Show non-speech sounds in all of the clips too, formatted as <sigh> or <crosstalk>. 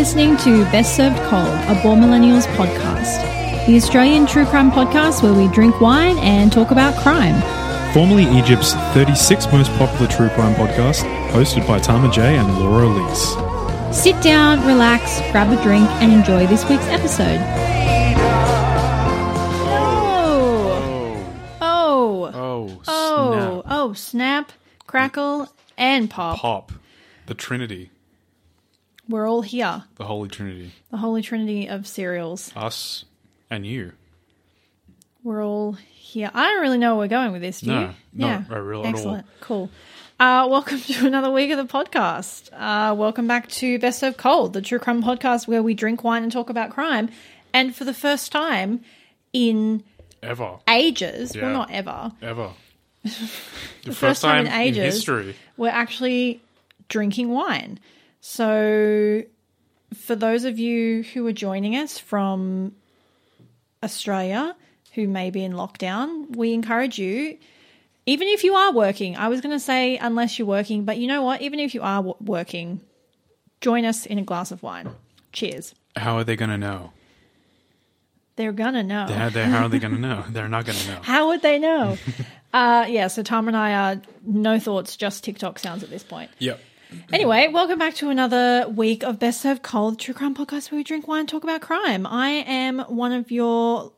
listening to Best Served Cold, a Born Millennials podcast, the Australian true crime podcast where we drink wine and talk about crime. Formerly Egypt's 36th most popular true crime podcast, hosted by Tama J and Laura Elise. Sit down, relax, grab a drink, and enjoy this week's episode. Oh, oh, Oh, oh, oh, snap, crackle, and pop. Pop. The Trinity. We're all here. The Holy Trinity. The holy trinity of cereals. Us and you. We're all here. I don't really know where we're going with this, do No, you? not very real at all. Excellent. Cool. Uh, welcome to <laughs> another week of the podcast. Uh, welcome back to Best of Cold, the true crime podcast where we drink wine and talk about crime. And for the first time in Ever. ages, Yeah. well, not ever, Ever. <laughs> The, first time in in ages. history. we're actually drinking wine. So, for those of you who are joining us from Australia who may be in lockdown, we encourage you, even if you are working, I was going to say unless you're working, but you know what? Even if you are w- working, join us in a glass of wine. Cheers. How are they going to know? They're going to know. How, they, how are they going <laughs> to know? They're not going to know. How would they know? <laughs> uh, yeah, so Tom and I are no thoughts, just TikTok sounds at this point. Yep. Anyway, welcome back to another week of Best Served Cold True Crime Podcast where we drink wine and talk about crime. I am one of your.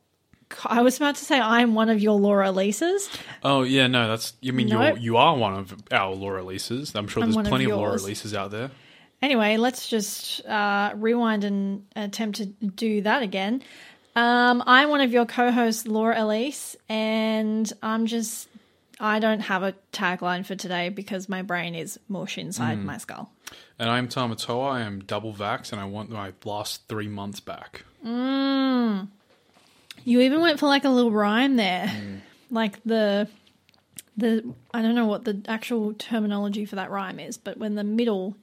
I was about to say I'm one of your Laura Elises. Oh, yeah, no, that's. You mean Nope. you're, you are one of our Laura Elises. I'm sure I'm there's of plenty of, Laura yours. Elises out there. Anyway, let's just uh, rewind and attempt to do that again. Um, I'm one of your co-hosts, Laura Elise, and I'm just. I don't have a tagline for today because my brain is mush inside Hmm. my skull. And I'm Tamatoa. I am double vax, and I want my last three months back. You even went for like a little rhyme there, Mm. like the the I don't know what the actual terminology for that rhyme is, but when the middle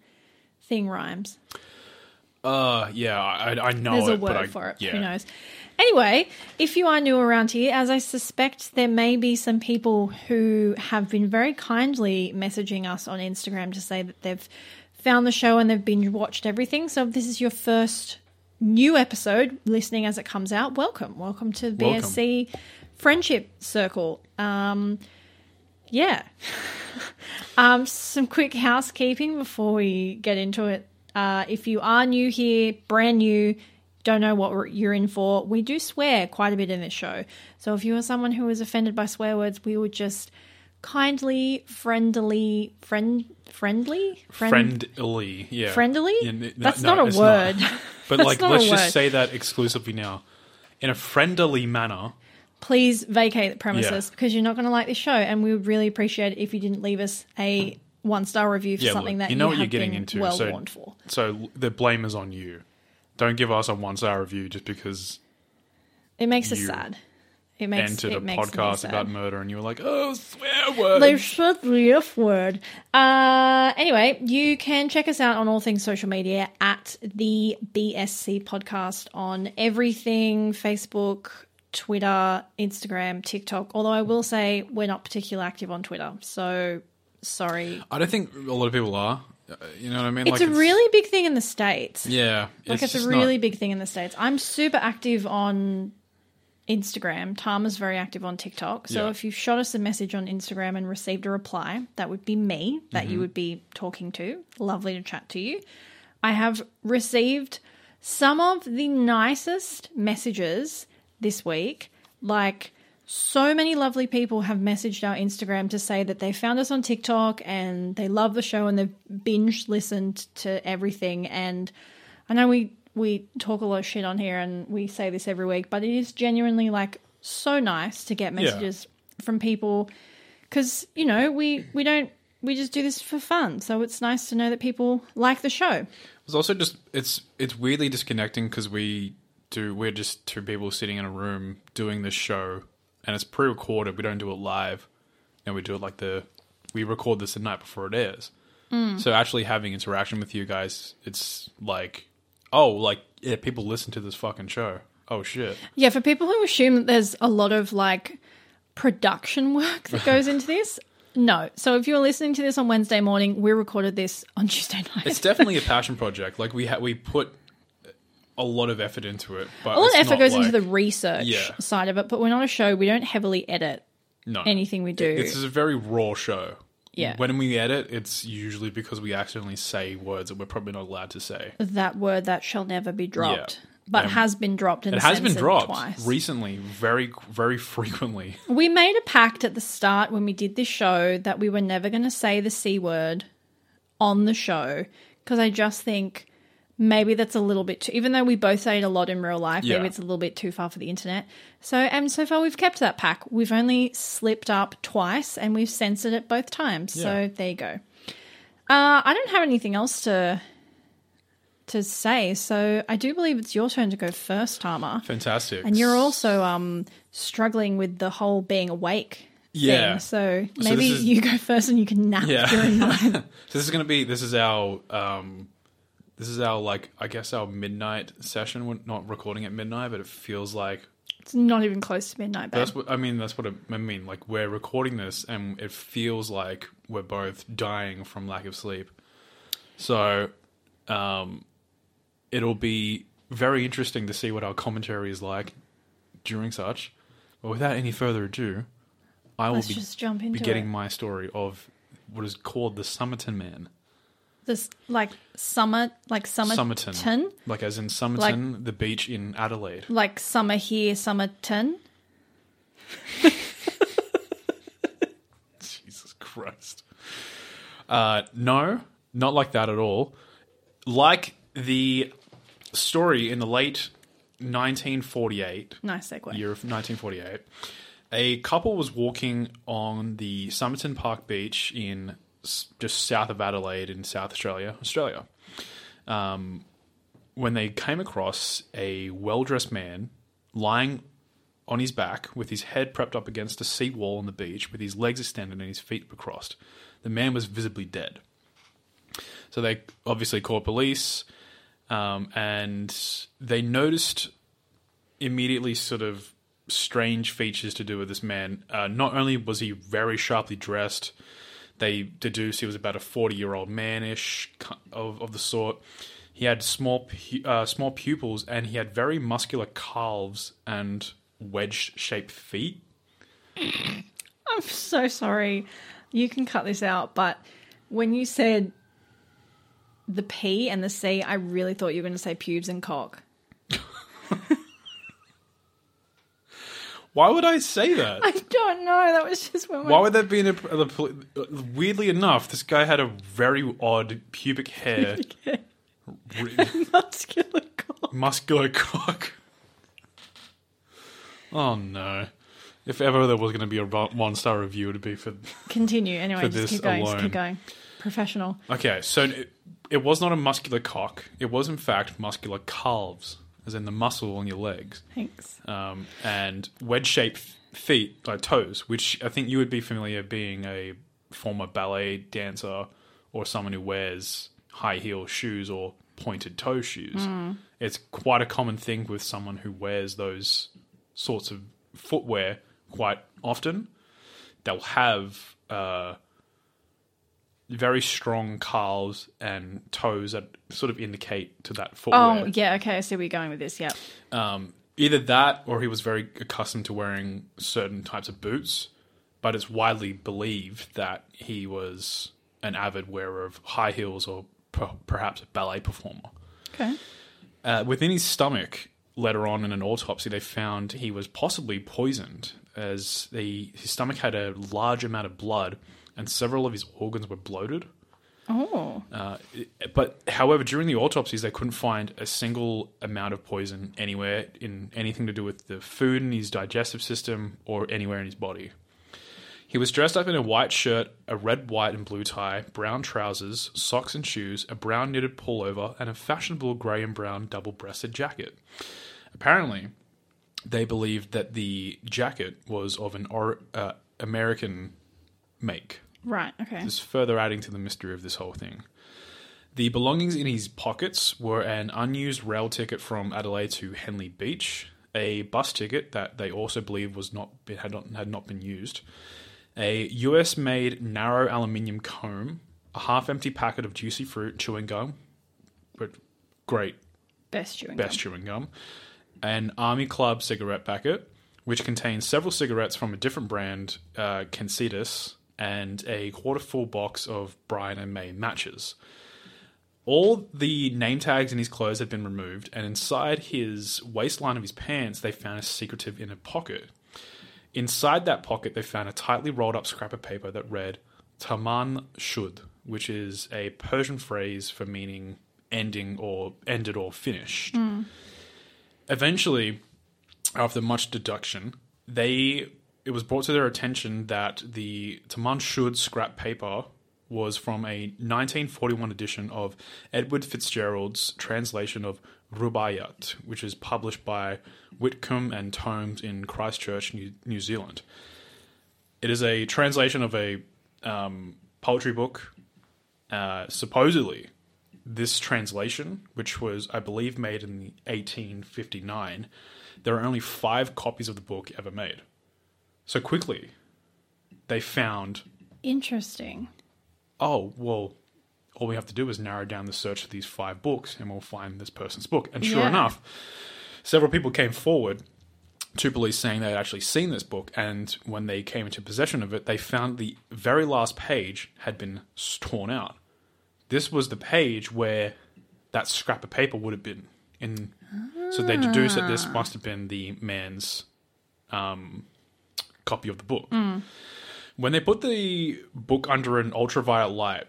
thing rhymes, Uh, yeah, I, I know there's it, a but word I, for it. Yeah. Who knows? Anyway, if you are new around here, as I suspect there may be some people who have been very kindly messaging us on Instagram to say that they've found the show and they've binge watched everything. So if this is your first new episode listening as it comes out, welcome. Welcome to the Welcome. BSC Friendship Circle. Um, yeah. <laughs> um, some quick housekeeping before we get into it. Uh, if you are new here, brand new, don't know what you're in for, we do swear quite a bit in this show. So if you are someone who is offended by swear words, we would just kindly, friendly, friend, friendly, friend, Friendly, yeah. friendly. Yeah, no- That's no, not a word. <laughs> <laughs> But like, let's just say that exclusively now, in a friendly manner. Please vacate the premises Yeah. because you're not going to like this show, and we would really appreciate it if you didn't leave us a one star review for Yeah, something look, that you know you what you're getting into. well so, warned for. so the blame is on you. Don't give us a one star review just because It makes us you sad. It makes entered it a makes podcast about murder and you were like, oh, swear word. They should be F word. Uh, anyway, you can check us out on all things social media at the BSC podcast on everything Facebook, Twitter, Instagram, TikTok. Although I will say we're not particularly active on Twitter, so sorry. I don't think a lot of people are. Uh, You know what I mean? It's a really big thing in the states. yeah. like it's, just a not- really big thing in the states. I'm super active on Instagram. Tama's very active on TikTok. So Yeah. if you shot us a message on Instagram and received a reply, that would be me that Mm-hmm. you would be talking to. Lovely to chat to you. I have received some of the nicest messages this week. Like so many lovely people have messaged our Instagram to say that they found us on TikTok and they love the show and they've binge listened to everything. And I know we we talk a lot of shit on here and we say this every week, but it is genuinely like so nice to get messages from people because you know we we don't we just do this for fun. So it's nice to know that people like the show. It's also just it's it's weirdly disconnecting because we do we're just two people sitting in a room doing this show and it's pre-recorded. We don't do it live, and we do it like the we record this the night before it airs. Mm. So actually having interaction with you guys, it's like oh like yeah people listen to this fucking show. Oh shit. Yeah, for people who assume that there's a lot of like production work that goes into <laughs> this, no. So if you're listening to this on Wednesday morning, we recorded this on Tuesday night. It's definitely a <laughs> passion project. Like we ha- we put a lot of effort into it. But A lot of effort goes into the research Yeah. side of it, but we're not a show. We don't heavily edit no. anything we do. This is a very raw show. Yeah. When we edit, it's usually because we accidentally say words that we're probably not allowed to say. that word that shall never be dropped, Yeah. but Um, has been dropped and It has been dropped twice. recently, very, very frequently. we made a pact at the start when we did this show that we were never going to say the c word on the show because I just think maybe that's a little bit too. Even though we both say it a lot in real life, Yeah. maybe it's a little bit too far for the internet. So and so far we've kept that pack. We've only slipped up twice and we've censored it both times. Yeah. So there you go. Uh, I don't have anything else to to say, so I do believe it's your turn to go first, Tama. Fantastic. And you're also um struggling with the whole being awake. Yeah. Thing. So So maybe this is- you go first and you can nap Yeah. during <laughs> mine. so this is going to be this is our um this is our like I guess our midnight session. We're not recording at midnight, but it feels like it's not even close to midnight, babe. that's what I mean. That's what I mean. Like we're recording this, and it feels like we're both dying from lack of sleep. So, um, it'll be very interesting to see what our commentary is like during such. But without any further ado, I will Let's be, just jump be into getting it. my story of what is called the Somerton Man. This like summer, like summer Somerton. Like as in Somerton, the beach in Adelaide. like summer here, summerton. <laughs> Jesus Christ. Uh, no, not like that at all. Like the story in the late 1948, Nice segue. year of 1948, a couple was walking on the Somerton Park Beach in just south of Adelaide in South Australia, Australia. Um, when they came across a well dressed man lying on his back with his head prepped up against a sea wall on the beach with his legs extended and his feet were crossed. The man was visibly dead. So they obviously called police um, and they noticed immediately sort of strange features to do with this man. Uh, not only was he very sharply dressed, they deduce he was about a 40 year old manish of, of the sort. He had small uh, small pupils and he had very muscular calves and wedge shaped feet. <clears throat> I'm so sorry. You can cut this out, but when you said the P and the C, I really thought you were going to say pubes and cock. Why would I say that? I don't know. That was just when Why would that be in a, Weirdly enough, this guy had a very odd pubic hair, <laughs> muscular cock. muscular cock. Oh no! If ever there was going to be a one star review, it'd be for. Continue. Anyway, For just keep going. Just alone. keep going. Professional. Okay, so it, it was not a muscular cock. It was in fact muscular calves, as in the muscle on your legs, Thanks. um, and wedge-shaped feet, like toes, which I think you would be familiar being a former ballet dancer or someone who wears high heel shoes or pointed toe shoes. It's quite a common thing with someone who wears those sorts of footwear quite often. They'll have uh, very strong calves and toes that sort of indicate to that footwear. Oh, yeah. Okay. I see where you're going with this. yeah. Um, either that or he was very accustomed to wearing certain types of boots, but it's widely believed that he was an avid wearer of high heels or per- perhaps a ballet performer. Okay. Uh, within his stomach, later on in an autopsy, they found he was possibly poisoned, as the, his stomach had a large amount of blood and several of his organs were bloated. Oh. Uh, it- but however, during the autopsies, they couldn't find a single amount of poison anywhere in anything to do with the food in his digestive system or anywhere in his body. He was dressed up in a white shirt, a red, white, and blue tie, brown trousers, socks and shoes, a brown knitted pullover, and a fashionable grey and brown double breasted jacket. Apparently, they believed that the jacket was of an or- uh, American make Right. Okay. just further adding to the mystery of this whole thing. The belongings in his pockets were an unused rail ticket from Adelaide to Henley Beach, a bus ticket that they also believe was not had not had not been used, a US made narrow aluminium comb, a half empty packet of juicy fruit chewing gum, but great Best chewing best gum. chewing gum, an Army Club cigarette packet, which contains several cigarettes from a different brand, uh, and a quarter full box of Bryant and May matches. All the name tags in his clothes had been removed, and inside his waistline of his pants, they found a secretive inner pocket. Inside that pocket, they found a tightly rolled up scrap of paper that read Taman Shud, which is a Persian phrase for meaning ending or ended or finished. Hmm. Eventually, after much deduction, they it was brought to their attention that the Taman Shud scrap paper was from a 1941 edition of Edward Fitzgerald's translation of Rubaiyat, which is published by Whitcombe and Tombs in Christchurch, New, New Zealand. It is a translation of a um, poetry book. Uh, supposedly, this translation, which was, I believe, made in 1859, there are only five copies of the book ever made. So quickly, they found, Interesting. oh, well, all we have to do is narrow down the search of these five books and we'll find this person's book. And sure Yeah. enough, several people came forward to police saying they had actually seen this book. And when they came into possession of it, they found the very last page had been torn out. This was the page where that scrap of paper would have been. In, so they deduced that this must have been the man's um, copy of the book. When they put the book under an ultraviolet light,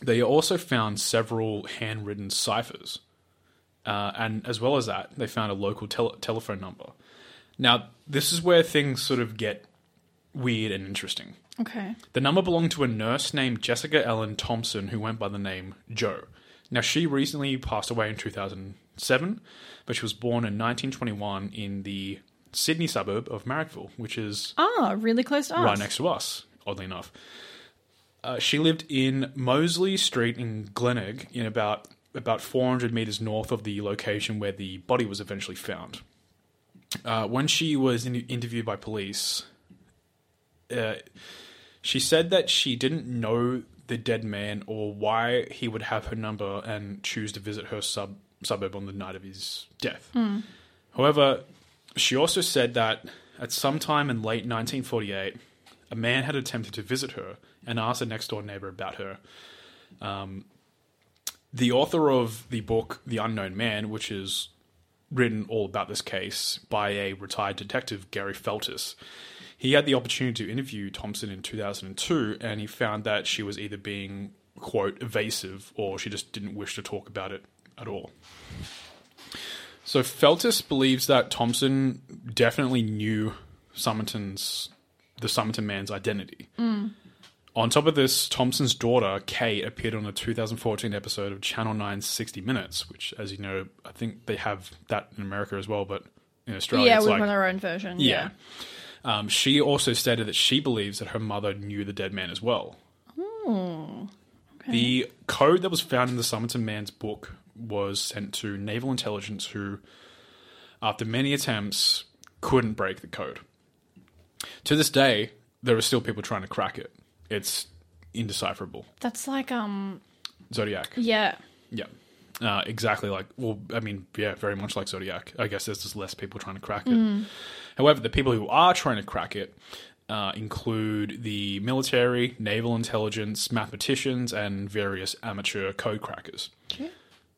they also found several handwritten ciphers. Uh, and as well as that, they found a local tel- telephone number. Now, this is where things sort of get weird and interesting. Okay. The number belonged to a nurse named Jessica Ellen Thomson who went by the name Joe. Now, she recently passed away in 2007, but she was born in 1921 in the Sydney suburb of Marrickville, which is Ah, really close to us. right next to us, oddly enough. Uh, she lived in Moseley Street in Glenelg, in about about 400 meters north of the location where the body was eventually found. Uh, when she was in- interviewed by police, uh, she said that she didn't know the dead man or why he would have her number and choose to visit her sub- suburb on the night of his death. However, she also said that at some time in late 1948, a man had attempted to visit her and asked a next door neighbor about her. Um, the author of the book, The Unknown Man, which is written all about this case by a retired detective, Gary Feltus, he had the opportunity to interview Thomson in 2002, and he found that she was either being, quote, evasive or she just didn't wish to talk about it at all. So Feltus believes that Thomson definitely knew Somerton's the Somerton man's identity. On top of this, Thomson's daughter Kate appeared on a 2014 episode of Channel 9's 60 Minutes, which, as you know, I think they have that in America as well, but in Australia, yeah, we've like got our own version. yeah. Um, she also stated that she believes that her mother knew the dead man as well. The code that was found in the Somerton man's book was sent to naval intelligence, who, after many attempts, couldn't break the code. To this day, there are still people trying to crack it. It's indecipherable. That's like um Zodiac. yeah. Yeah. Uh, exactly like, well, I mean, yeah, very much like Zodiac. I guess there's just less people trying to crack it. However, the people who are trying to crack it uh, include the military, naval intelligence, mathematicians, and various amateur code crackers. Okay.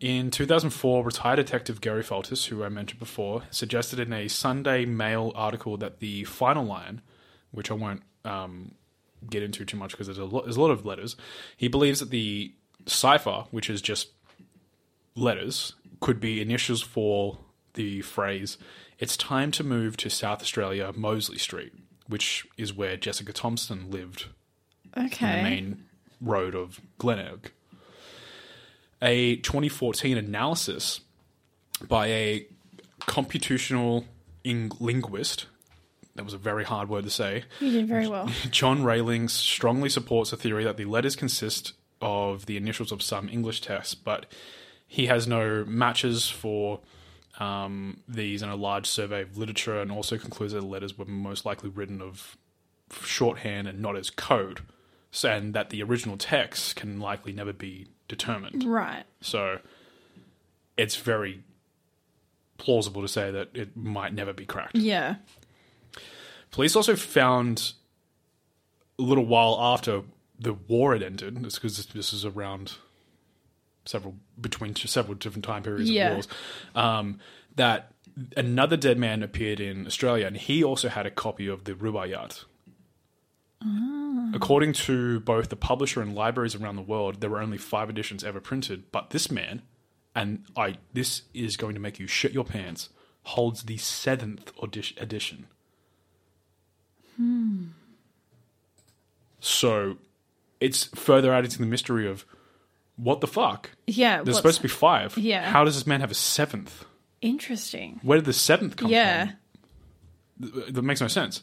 In 2004, retired detective Gary Feltus, who I mentioned before, suggested in a Sunday Mail article that the final line, which I won't um, get into too much because there's a, lot, there's a lot of letters, he believes that the cipher, which is just letters, could be initials for the phrase, it's time to move to South Australia, Moseley Street, which is where Jessica Thomson lived Okay. the main road of Glenelg. A 2014 analysis by a computational ing- linguist, that was a very hard word to say, You did very well. <laughs> John Railings strongly supports the theory that the letters consist of the initials of some English tests, but he has no matches for um, these in a large survey of literature and also concludes that the letters were most likely written of shorthand and not as code, and that the original text can likely never be determined. Right. So it's very plausible to say that it might never be cracked. Yeah. Police also found a little while after the war had ended, it's because this is around several between several different time periods Yeah. of wars, um, that another dead man appeared in Australia, and he also had a copy of the Rubaiyat. According to both the publisher and libraries around the world, there were only five editions ever printed. But this man, and I, this is going to make you shit your pants, holds the seventh audi- edition. Hmm. So, it's further added to the mystery of what the fuck. Yeah. There's supposed to be five. Yeah. How does this man have a seventh? Interesting. Where did the seventh come Yeah. from? Th- That makes no sense.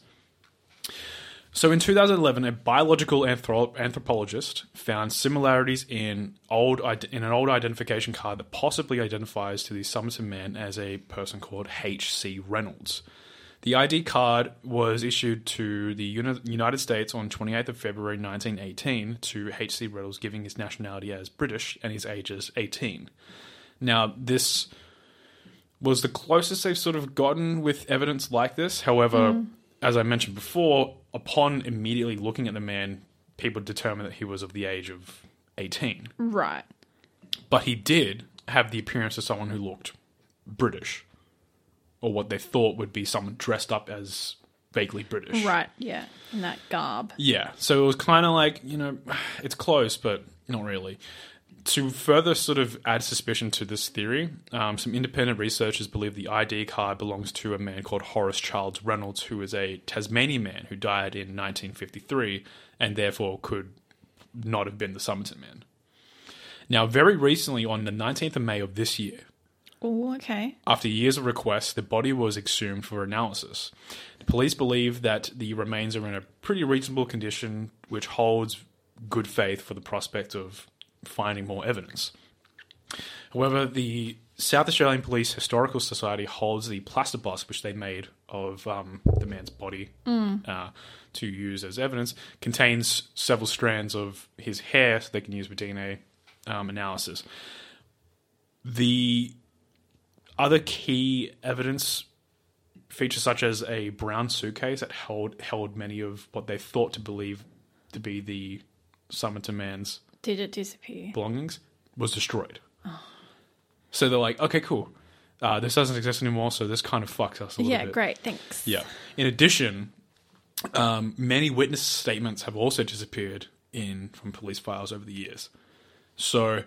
So in 2011, a biological anthro- anthropologist found similarities in old in an old identification card that possibly identifies to the Somerton man as a person called H.C. Reynolds. The ID card was issued to the Uni- United States on 28th of February 1918 to H.C. Reynolds, giving his nationality as British and his age as 18. Now, this was the closest they've sort of gotten with evidence like this. However, mm. as I mentioned before, upon immediately looking at the man, people determined that he was of the age of 18. Right. But he did have the appearance of someone who looked British, or what they thought would be someone dressed up as vaguely British. Right. Yeah. In that garb. Yeah, so it was kind of like, you know, <sighs> it's close, but not really. To further sort of add suspicion to this theory, um, some independent researchers believe the ID card belongs to a man called Horace Charles Reynolds, who is a Tasmanian man who died in 1953 and therefore could not have been the Somerton man. Now, very recently, on the 19th of May of this year, Oh, okay. after years of requests, the body was exhumed for analysis. The police believe that the remains are in a pretty reasonable condition, which holds good faith for the prospect of finding more evidence. However, the South Australian Police Historical Society holds the plaster bust, which they made of um, the man's body uh, to use as evidence, contains several strands of his hair, so they can use for DNA um, analysis. The other key evidence features such as a brown suitcase that held held many of what they thought to believe to be the Somerton man's Did it disappear? belongings was destroyed. So they're like, okay, cool. Uh, this doesn't exist anymore, so this kind of fucks us a little Yeah. bit. Great. Thanks. Yeah. In addition, um, many witness statements have also disappeared in from police files over the years. So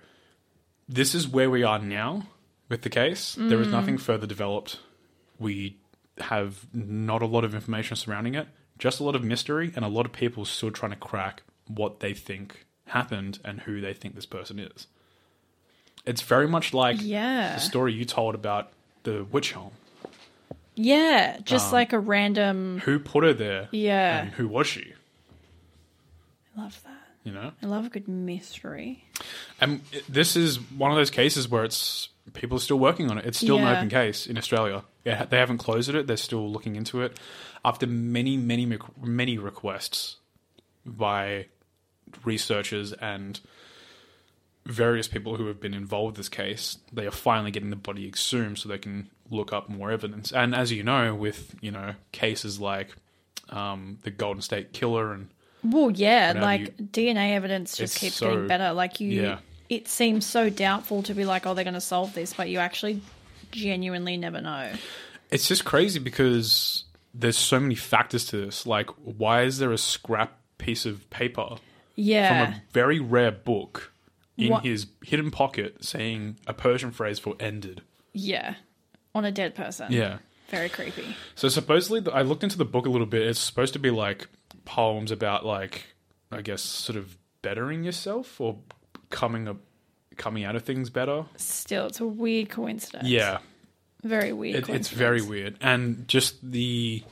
this is where we are now with the case. There is nothing further developed. We have not a lot of information surrounding it, just a lot of mystery and a lot of people still trying to crack what they think happened and who they think this person is. It's very much like Yeah. the story you told about the witch home. Yeah. Just Um, like a random. Who put her there? Yeah. And who was she? I love that. You know? I love a good mystery. And this is one of those cases where it's people are still working on it. It's still an open case in Australia. Yeah, they haven't closed it. They're still looking into it after many, many, many requests by researchers and various people who have been involved with this case. They are finally getting the body exhumed so they can look up more evidence. And as you know, with you know cases like um, the Golden State Killer and Well, yeah, like you- DNA evidence just keeps so- getting better. Like you, Yeah. it seems so doubtful to be like, oh, they're going to solve this, but you actually genuinely never know. It's just crazy because there's so many factors to this. Like, why is there a scrap piece of paper from a very rare book in What- his hidden pocket saying a Persian phrase for ended? yeah, on a dead person. Yeah. very creepy. So supposedly, I looked into the book a little bit. It's supposed to be like poems about like, I guess, sort of bettering yourself or coming up, coming out of things better. Still, it's a weird coincidence. Yeah, very weird. it, it's very weird, and just the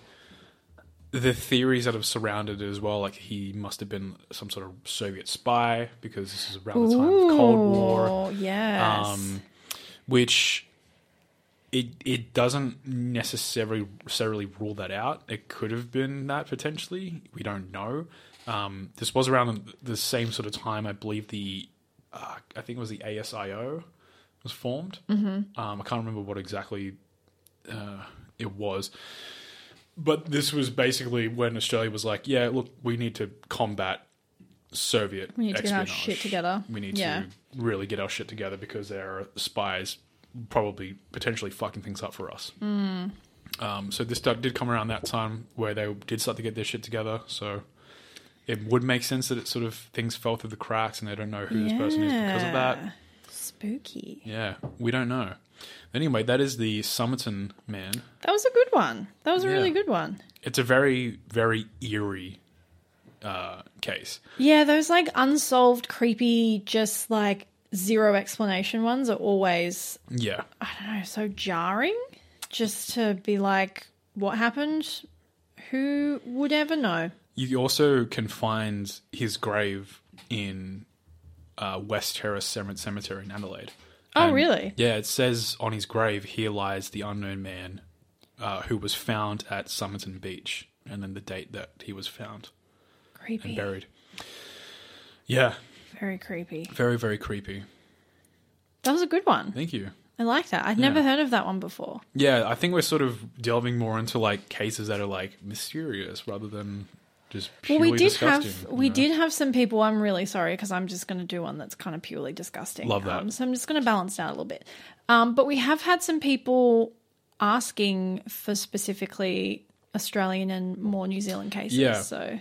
the theories that have surrounded it as well. Like he must have been some sort of Soviet spy because this is around the time of Cold War, Yes. um, which it it doesn't necessarily necessarily rule that out. It could have been that potentially. We don't know. Um, this was around the same sort of time, I believe. The uh, I think it was the ASIO was formed. Mm-hmm. Um, I can't remember what exactly uh, it was. But this was basically when Australia was like, "Yeah, look, we need to combat Soviet We need to get our shit together." We need Yeah. to really get our shit together because there are spies probably potentially fucking things up for us." Hmm. Um, so this start, did come around that time where they did start to get their shit together. So it would make sense that it sort of things fell through the cracks and they don't know who this person is because of that. Spooky. Yeah, we don't know. Anyway, that is the Somerton man. That was a good one. That was a really Yeah. good one. It's a very, very eerie uh, case. Yeah, those like unsolved, creepy, just like zero explanation ones are always, Yeah, I don't know, so jarring. Just to be like, what happened? Who would ever know? you also can find his grave in uh, West Terrace Cemetery in Adelaide. Oh, And, really? Yeah, it says on his grave, "Here lies the unknown man uh, who was found at Somerton Beach," and then the date that he was found Creepy. and buried. Yeah, Very creepy. very, very creepy. That was a good one. Thank you. I like that. I'd never heard of that one before. Yeah, I think we're sort of delving more into like cases that are like mysterious rather than just Well, we did disgusting. have you we know? did have some people. I'm really sorry because I'm just going to do one that's kind of purely disgusting. Love that. Um, so I'm just going to balance it out a little bit. Um, but we have had some people asking for specifically Australian and more New Zealand cases. Yeah. So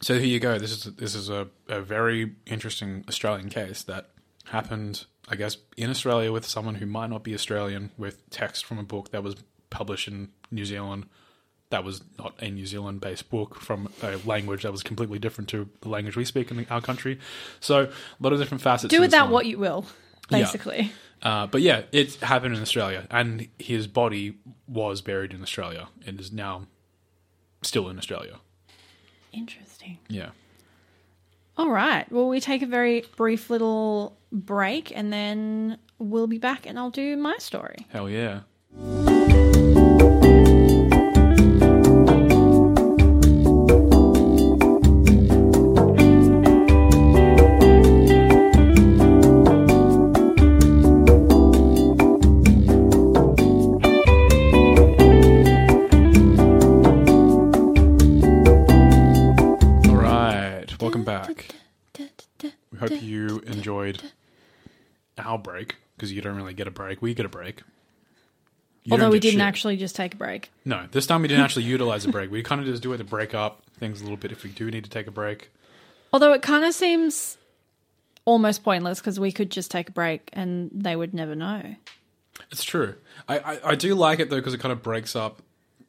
So here you go. This is this is a, a very interesting Australian case that happened, I guess, in Australia with someone who might not be Australian, with text from a book that was published in New Zealand. That was not a New Zealand based book from a language that was completely different to the language we speak in our country. So a lot of different facets. do with that one. what you will, Yeah. basically. Uh, but yeah, it happened in Australia, and his body was buried in Australia and is now still in Australia. Interesting. Yeah. All right. Well, we take a very brief little break and then we'll be back and I'll do my story. Hell yeah. Our break because you don't really get a break. We get a break. You Although we didn't shit. actually just take a break. No, this time we didn't <laughs> actually utilize a break. We kind of just do it to break up things a little bit if we do need to take a break. Although it kind of seems almost pointless because we could just take a break and they would never know. It's true. I, I, I do like it though because it kind of breaks up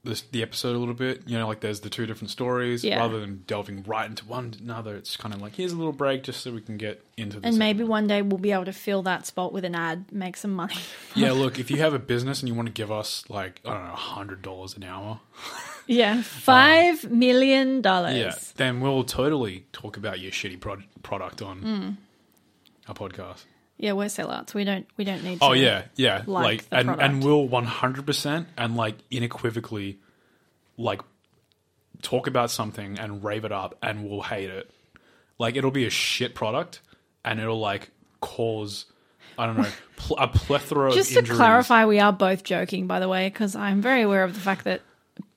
this, the episode a little bit. You know, like there's the two different stories Yeah. rather than delving right into one another. It's kind of like here's a little break just so we can get into this. And maybe one day we'll be able to fill that spot with an ad, make some money. <laughs> yeah. Look, if you have a business and you want to give us like I don't know, hundred dollars an hour, <laughs> yeah, five million dollars. yeah, then we'll totally talk about your shitty prod- product on Mm. our podcast. Yeah, we're sellouts. We don't. We don't need. Oh, to Oh yeah, yeah. like Like, and product. and we'll one hundred percent and like unequivocally, like talk about something and rave it up, and we'll hate it. Like it'll be a shit product, and it'll like cause I don't know <laughs> pl- a plethora Just to injuries. clarify, we are both joking, by the way, because I'm very aware of the fact that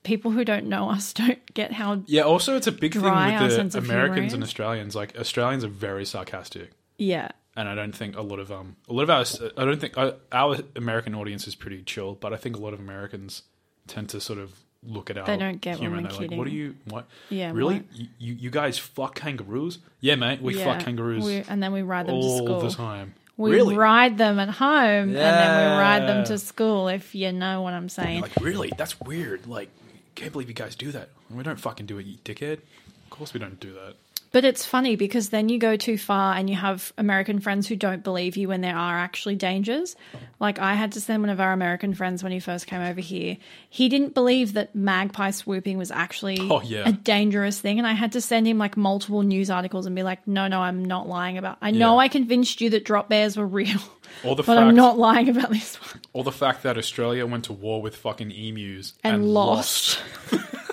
people who don't know us <laughs> don't get how. Yeah. Also, it's a big thing with the Americans and. Australians. Like Australians are very sarcastic. Yeah, and I don't think a lot of um a lot of our I don't think uh, our American audience is pretty chill, but I think a lot of Americans tend to sort of look at our They don't get humor and they're like, "What are you? What? Yeah, really? You, you guys fuck kangaroos? Yeah, mate, we yeah. fuck kangaroos We- and then we ride them to all school. the time. We really? ride them at home, and then we ride them to school. If you know what I'm saying. like, really? That's weird. Like, can't believe you guys do that. We don't fucking do it, you dickhead. Of course we don't do that. But it's funny because then you go too far and you have American friends who don't believe you when there are actually dangers. Like I had to send one of our American friends when he first came over here. He didn't believe that magpie swooping was actually Oh, yeah. a dangerous thing. And I had to send him like multiple news articles and be like, no, no, I'm not lying about I know Yeah. I convinced you that drop bears were real. Or the <laughs> but fact, I'm not lying about this one. or the fact that Australia went to war with fucking emus And, and, lost. Even- <laughs>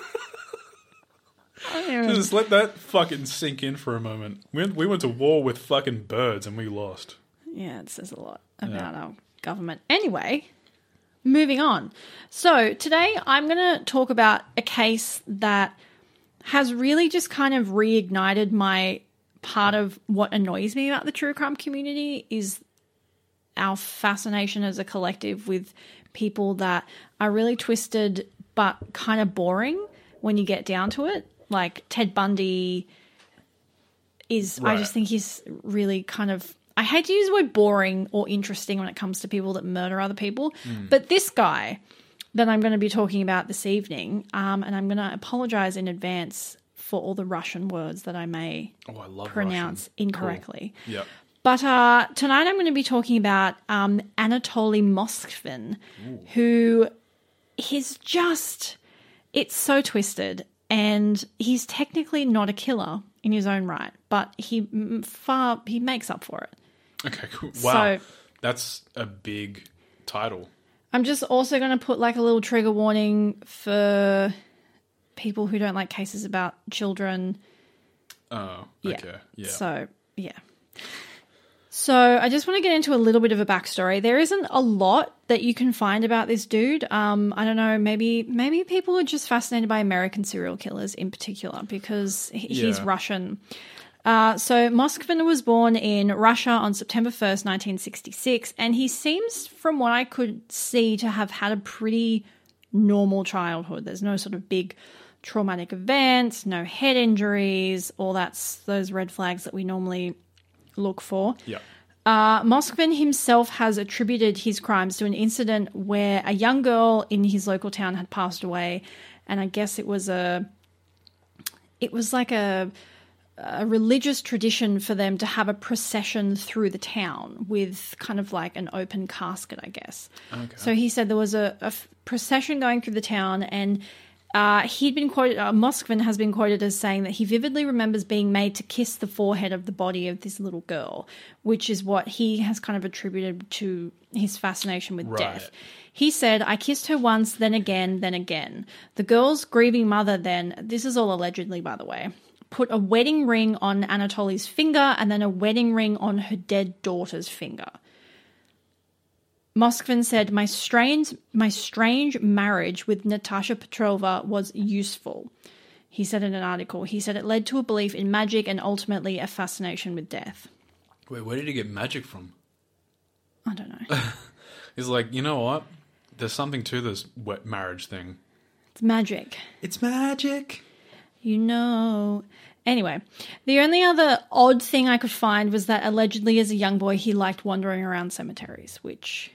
Just let that fucking sink in for a moment. We, we went to war with fucking birds and we lost. Yeah, it says a lot about our government. Anyway, moving on. So today I'm going to talk about a case that has really just kind of reignited my part of what annoys me about the true crime community is our fascination as a collective with people that are really twisted but kind of boring when you get down to it. Like Ted Bundy is, I just think he's really kind of. I hate to use the word boring or interesting when it comes to people that murder other people, but this guy that I'm going to be talking about this evening, um, and I'm going to apologize in advance for all the Russian words that I may Oh, I pronounce Russian. incorrectly. Cool. Yep. But uh, tonight I'm going to be talking about um, Anatoly Moskvin, who he's just, it's so twisted. And he's technically not a killer in his own right, but he far he makes up for it. Okay, cool. Wow. So- That's a big title. I'm just also going to put like a little trigger warning for people who don't like cases about children. Oh, Yeah. okay. Yeah. So, yeah. So, I just want to get into a little bit of a backstory. There isn't a lot that you can find about this dude. Um, I don't know, maybe maybe people are just fascinated by American serial killers in particular because he- he's Yeah. Russian. Uh, so, Moskvin was born in Russia on September 1st, 1966, and he seems, from what I could see, to have had a pretty normal childhood. There's no sort of big traumatic events, no head injuries, all that's those red flags that we normally look for. yeah. Uh, Moskvin himself has attributed his crimes to an incident where a young girl in his local town had passed away, and I guess it was a, it was like a, a religious tradition for them to have a procession through the town with kind of like an open casket, I guess. Okay. So he said there was a, procession going through the town, and uh, he'd been quoted. Uh, Moskvin has been quoted as saying that he vividly remembers being made to kiss the forehead of the body of this little girl, which is what he has kind of attributed to his fascination with Right. death. He said, I kissed her once, then again, then again. The girl's grieving mother then, this is all allegedly, by the way, put a wedding ring on Anatoly's finger and then a wedding ring on her dead daughter's finger. Moskvin said, "My strange, my strange marriage with Natasha Petrova was useful." He said in an article, he said it led to a belief in magic and ultimately a fascination with death. Wait, where did he get magic from? I don't know. <laughs> He's like, you know what? There's something to this wet marriage thing. It's magic. It's magic. You know. Anyway, the only other odd thing I could find was that allegedly as a young boy he liked wandering around cemeteries, which,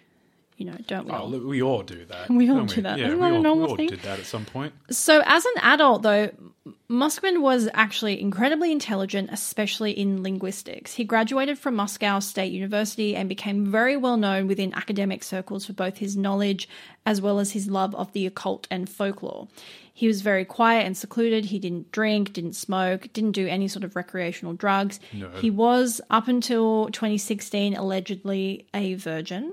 you know, don't oh, we Oh, all? we all do that. <laughs> We all do that. Yeah, Isn't we that a all, normal we all thing? did that at some point. So, as an adult, though, Moskvin was actually incredibly intelligent, especially in linguistics. He graduated from Moscow State University and became very well known within academic circles for both his knowledge as well as his love of the occult and folklore. He was very quiet and secluded. He didn't drink, didn't smoke, didn't do any sort of recreational drugs. No. He was, up until 2016, allegedly a virgin.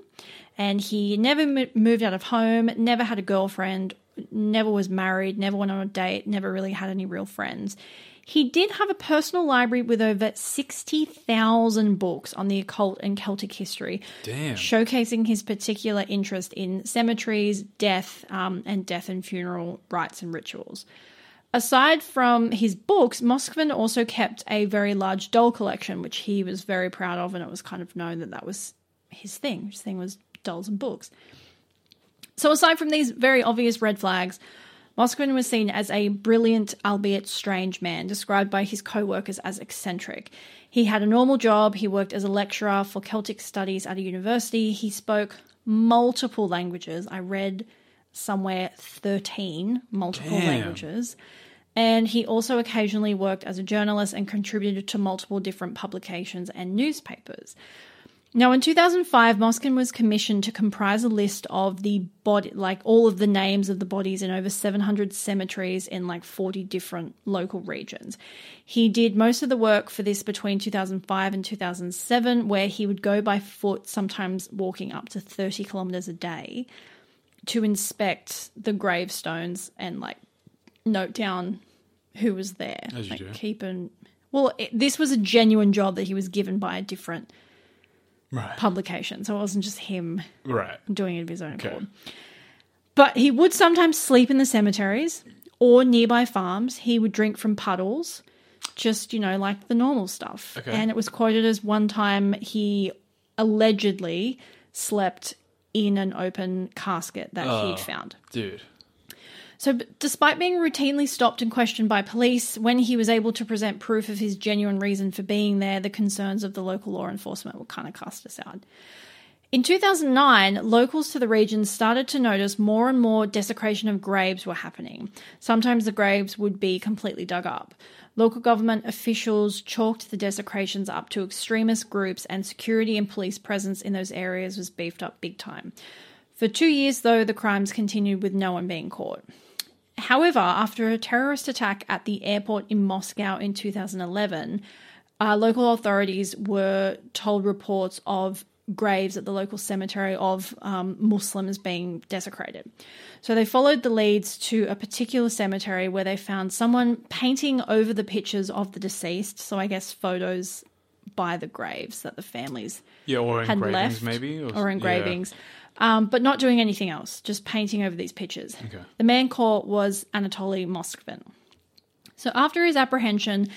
And he never mo- moved out of home, never had a girlfriend, never was married, never went on a date, never really had any real friends. He did have a personal library with over 60,000 books on the occult and Celtic history, Damn. showcasing his particular interest in cemeteries, death, um, and death and funeral rites and rituals. Aside from his books, Moskvin also kept a very large doll collection, which he was very proud of, and it was kind of known that that was his thing. His thing was dolls and books. So, aside from these very obvious red flags, Moskvin was seen as a brilliant, albeit strange man, described by his co workers as eccentric. He had a normal job, he worked as a lecturer for Celtic studies at a university, he spoke multiple languages. I read somewhere 13 multiple Damn. languages. And he also occasionally worked as a journalist and contributed to multiple different publications and newspapers. Now, in 2005, Moskvin was commissioned to comprise a list of the body, like all of the names of the bodies in over 700 cemeteries in like 40 different local regions. He did most of the work for this between 2005 and 2007, where he would go by foot, sometimes walking up to 30 kilometers a day to inspect the gravestones and like note down who was there. As you like do. keep an well, it, this was a genuine job that he was given by a different Right. publication, so it wasn't just him Right. doing it of his own Okay. accord. But he would sometimes sleep in the cemeteries or nearby farms. He would drink from puddles, just, you know, like the normal stuff. Okay. And it was quoted as one time he allegedly slept in an open casket that Oh. he'd found. Dude. So, despite being routinely stopped and questioned by police, when he was able to present proof of his genuine reason for being there, the concerns of the local law enforcement were kind of cast aside. In 2009, locals to the region started to notice more and more desecration of graves were happening. Sometimes the graves would be completely dug up. Local government officials chalked the desecrations up to extremist groups, and security and police presence in those areas was beefed up big time. For two years, though, the crimes continued with no one being caught. However, after a terrorist attack at the airport in Moscow in 2011, uh, local authorities were told reports of graves at the local cemetery of um, Muslims being desecrated. So they followed the leads to a particular cemetery where they found someone painting over the pictures of the deceased. So I guess photos by the graves that the families Yeah, or had engravings left maybe or, engravings, um, but not doing anything else, just painting over these pictures. Okay. The man caught was Anatoly Moskvin. So after his apprehension,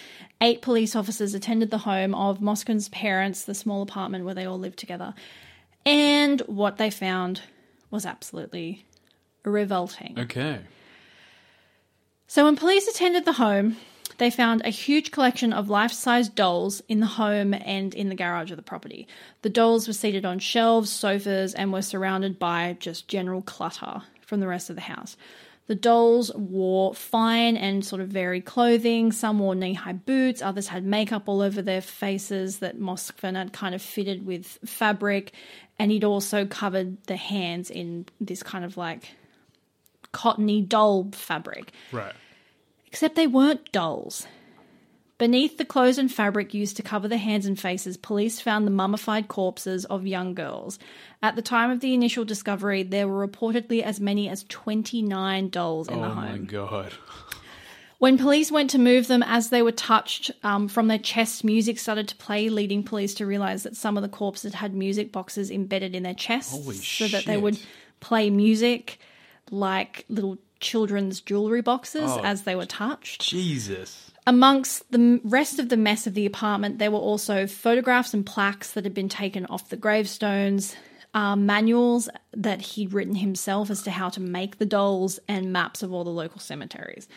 eight police officers attended the home of Moskvin's parents, the small apartment where they all lived together, and what they found was absolutely revolting. Okay. So when police attended the home, they found a huge collection of life size dolls in the home and in the garage of the property. The dolls were seated on shelves, sofas, and were surrounded by just general clutter from the rest of the house. The dolls wore fine and sort of varied clothing. Some wore knee high boots, others had makeup all over their faces that Moskvin had kind of fitted with fabric, and he'd also covered the hands in this kind of like cottony doll fabric. Right. Except they weren't dolls. Beneath the clothes and fabric used to cover the hands and faces, police found the mummified corpses of young girls. At the time of the initial discovery, there were reportedly as many as 29 dolls in oh the home. Oh my god. When police went to move them as they were touched um, from their chests, music started to play, leading police to realize that some of the corpses had music boxes embedded in their chests Holy so that they would play music like little children's jewelry boxes Oh. as they were touched. Jesus. Amongst the rest of the mess of the apartment, there were also photographs and plaques that had been taken off the gravestones, uh, manuals that he'd written himself as to how to make the dolls, and maps of all the local cemeteries.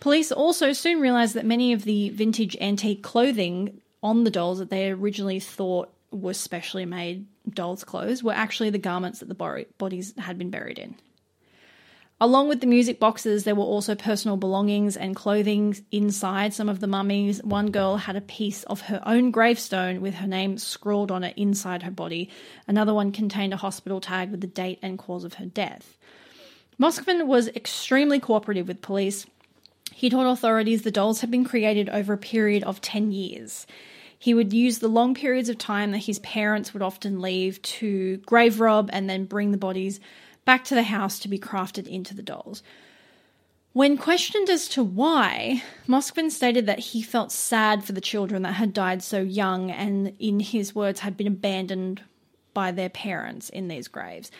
Police also soon realized that many of the vintage antique clothing on the dolls that they originally thought were specially made dolls' clothes were actually the garments that the bodies had been buried in. Along with the music boxes, there were also personal belongings and clothing inside some of the mummies. One girl had a piece of her own gravestone with her name scrawled on it inside her body. Another one contained a hospital tag with the date and cause of her death. Moskvin was extremely cooperative with police. He told authorities the dolls had been created over a period of 10 years. He would use the long periods of time that his parents would often leave to grave rob and then bring the bodies back to the house to be crafted into the dolls. When questioned as to why, Moskvin stated that he felt sad for the children that had died so young and, in his words, had been abandoned by their parents in these graves.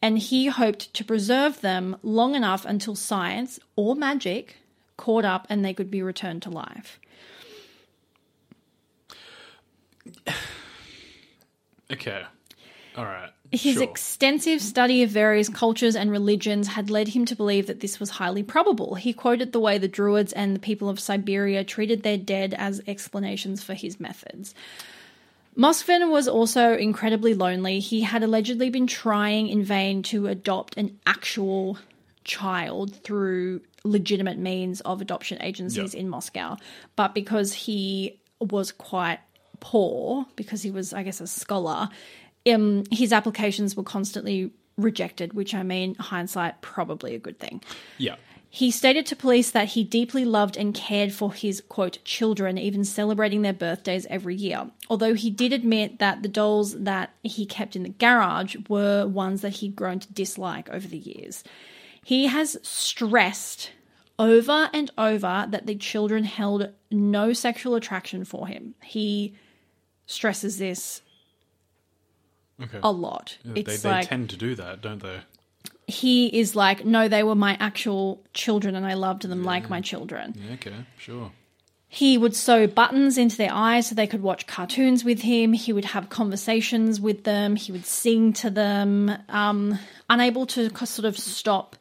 And he hoped to preserve them long enough until science or magic caught up and they could be returned to life. <sighs> Okay. All right. His sure. extensive study of various cultures and religions had led him to believe that this was highly probable. He quoted the way the Druids and the people of Siberia treated their dead as explanations for his methods. Moskvin was also incredibly lonely. He had allegedly been trying in vain to adopt an actual child through legitimate means of adoption agencies Yeah. in Moscow, but because he was quite poor, because he was, I guess, a scholar, um, his applications were constantly rejected, which I mean, hindsight, probably a good thing. yeah. He stated to police that he deeply loved and cared for his, quote, children, even celebrating their birthdays every year. Although he did admit that the dolls that he kept in the garage were ones that he'd grown to dislike over the years. He has stressed over and over that the children held no sexual attraction for him. He stresses this Okay. a lot. they It's they like tend to do that, don't they? he is like, no, they were my actual children and I loved them like my children. Yeah, okay, sure. He would sew buttons into their eyes so they could watch cartoons with him. He would have conversations with them. He would sing to them. Um, unable to sort of stop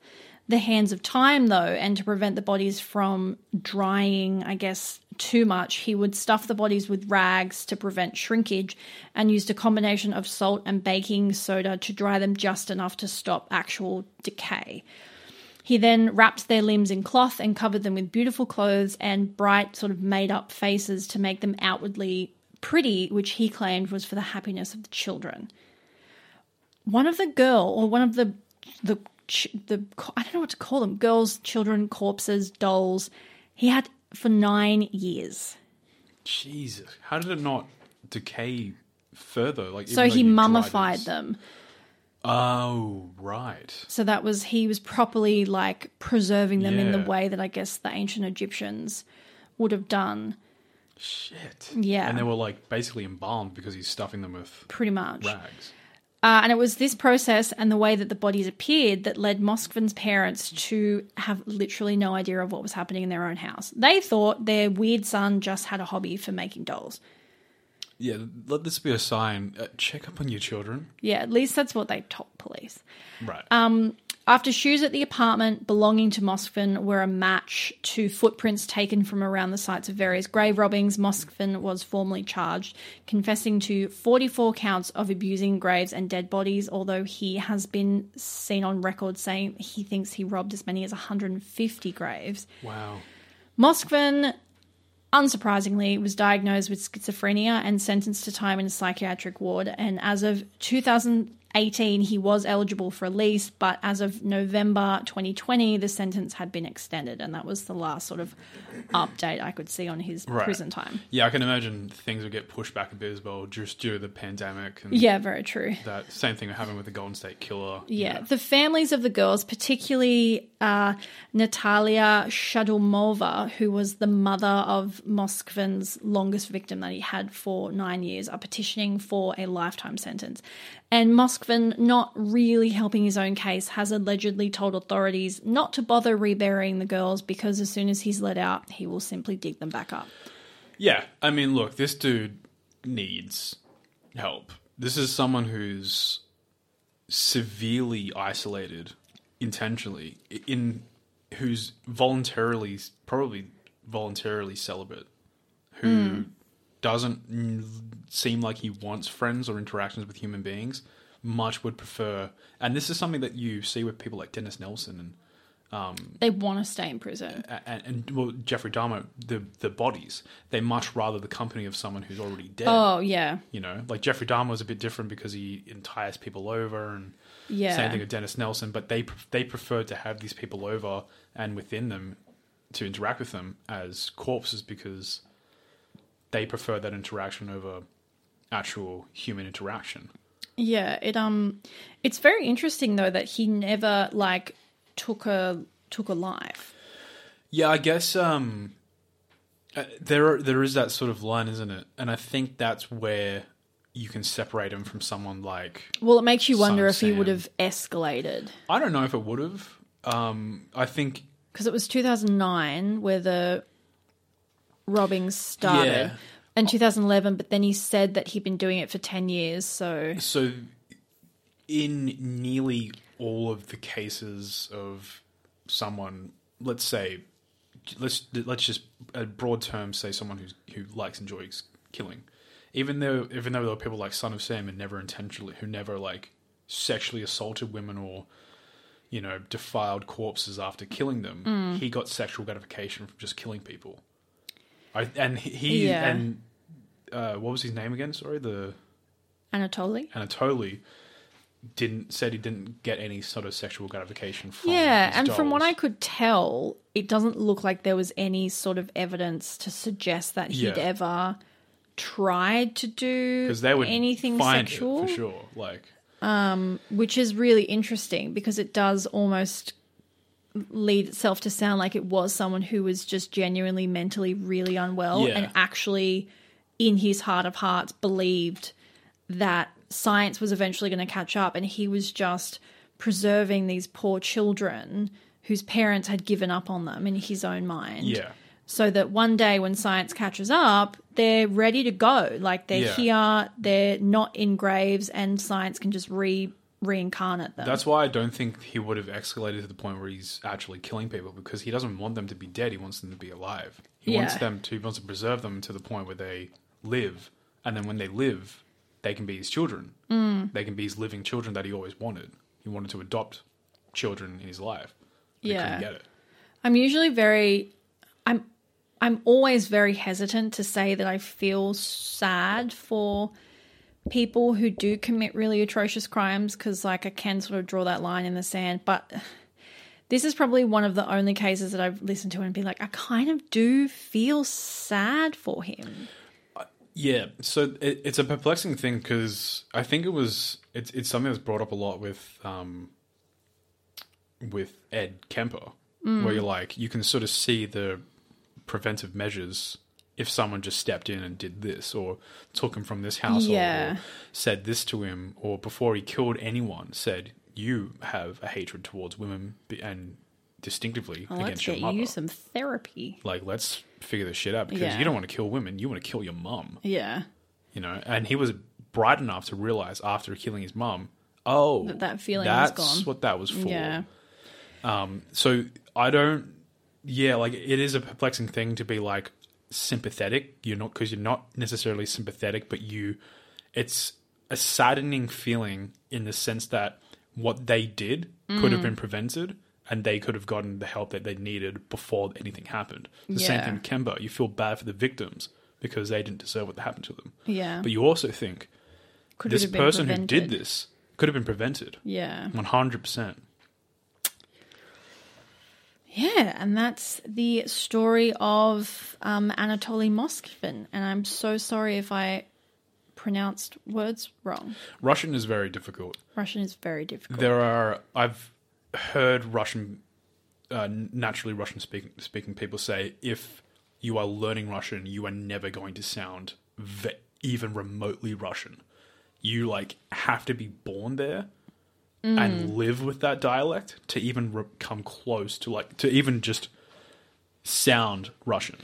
the hands of time, though, and to prevent the bodies from drying, I guess, too much, he would stuff the bodies with rags to prevent shrinkage and used a combination of salt and baking soda to dry them just enough to stop actual decay. He then wrapped their limbs in cloth and covered them with beautiful clothes and bright, sort of made up faces to make them outwardly pretty, which he claimed was for the happiness of the children. One of the girl, or one of the the the I don't know what to call them, girls, children, corpses, dolls. He had for nine years. Jesus, how did it not decay further? Like, So he mummified them. Oh, right. So that was he was properly like preserving them in the way that I guess the ancient Egyptians would have done, Shit. Yeah. And they were like basically embalmed because he's stuffing them with pretty much. rags. Uh, and it was this process and the way that the bodies appeared that led Moskvin's parents to have literally no idea of what was happening in their own house. They thought their weird son just had a hobby for making dolls. Yeah, let this be a sign. Uh, check up on your children. Yeah, at least that's what they told police. Right. Um, after shoes at the apartment belonging to Moskvin were a match to footprints taken from around the sites of various grave robbings, Moskvin was formally charged, confessing to 44 counts of abusing graves and dead bodies, although he has been seen on record saying he thinks he robbed as many as 150 graves. wow. Moskvin, unsurprisingly, was diagnosed with schizophrenia and sentenced to time in a psychiatric ward. And as of 2018, he was eligible for release, but as of November 2020, the sentence had been extended. And that was the last sort of update I could see on his Right. prison time. Yeah, I can imagine things would get pushed back a bit as well just due to the pandemic and Yeah, very true. that same thing happened with the Golden State Killer. Yeah, the families of the girls, particularly uh, Natalia Chardymova, who was the mother of Moskvin's longest victim that he had for nine years, are petitioning for a lifetime sentence. And Moskvin, not really helping his own case, has allegedly told authorities not to bother reburying the girls because as soon as he's let out, he will simply dig them back up. Yeah, I mean, look, this dude needs help. This is someone who's severely isolated intentionally in who's voluntarily probably voluntarily celibate who doesn't mm, seem like he wants friends or interactions with human beings much would prefer and this is something that you see with people like Dennis Nilsen and They want to stay in prison. and, and well, Jeffrey Dahmer, the the bodies, they much rather the company of someone who's already dead. Oh, yeah. You know, like Jeffrey Dahmer was a bit different because he entices people over, and Yeah. same thing with Dennis Nilsen. But they they preferred to have these people over and within them to interact with them as corpses because they prefer that interaction over actual human interaction. Yeah, it um it's very interesting though that he never like took a took a life. Yeah, I guess um, uh, there there is that sort of line, isn't it? And I think that's where you can separate him from someone like Well, it makes you Son wonder of if he would have escalated I don't know if it would have. Um, I think because it was 2009 where the robbings started. Yeah. And 2011, but then he said that he'd been doing it for 10 years, so so. In nearly all of the cases of someone, let's say, let's let's just a broad term say someone who's who likes enjoys killing, even though even though there were people like Son of Sam and never intentionally who never like sexually assaulted women or you know defiled corpses after killing them, he got sexual gratification from just killing people. I and he, Yeah. and uh, what was his name again? Sorry, the Anatoly. Anatoly didn't said he didn't get any sort of sexual gratification from Yeah, and from what. I could tell, it doesn't look like there was any sort of evidence to suggest that he'd Yeah. ever tried to do because they would anything sexual. for sure. Like um, which is really interesting because it does almost lead itself to sound like it was someone who was just genuinely mentally really unwell Yeah. and actually in his heart of hearts believed that science was eventually going to catch up and he was just preserving these poor children whose parents had given up on them in his own mind. Yeah. So that one day when science catches up, they're ready to go. Like they're Yeah. here, they're not in graves, and science can just re reincarnate them. That's why I don't think he would have escalated to the point where he's actually killing people because he doesn't want them to be dead. He wants them to be alive. He wants them to he wants to preserve them to the point where they live, and then when they live, they can be his children. Mm. They can be his living children that he always wanted. He wanted to adopt children in his life. Yeah. couldn't get it. I'm usually very I'm I'm always very hesitant to say that I feel sad for people who do commit really atrocious crimes because like I can sort of draw that line in the sand but this is probably one of the only cases that I've listened to and be like I kind of do feel sad for him. Yeah, so it, it's a perplexing thing because I think it was it's it's something that's brought up a lot with um with Ed Kemper, where you're like you can sort of see the preventive measures if someone just stepped in and did this or took him from this household Yeah. or said this to him or before he killed anyone said you have a hatred towards women and distinctly Well, against your mother you some therapy. like let's figure this shit out because Yeah. you don't want to kill women you want to kill your mum Yeah. you know and he was bright enough to realize after killing his mum oh That that feeling that's what that was for Yeah. Um, so i don't yeah like it is a perplexing thing to be like sympathetic. You're not because you're not necessarily sympathetic but you it's a saddening feeling in the sense that what they did could have been Mm. prevented and they could have gotten the help that they needed before anything happened. The same thing with Kemper. You feel bad for the victims because they didn't deserve what happened to them. Yeah. but you also think Could this been person who did this could have been prevented. Yeah. 100% Yeah, and that's the story of um, Anatoly Moskvin. And I'm so sorry if I pronounced words wrong. russian is very difficult Russian is very difficult. There are I've heard Russian, uh, naturally Russian speaking speaking people say if you are learning Russian, you are never going to sound ve- even remotely Russian. You like have to be born there and live with that dialect to even re- come close to like to even just sound Russian.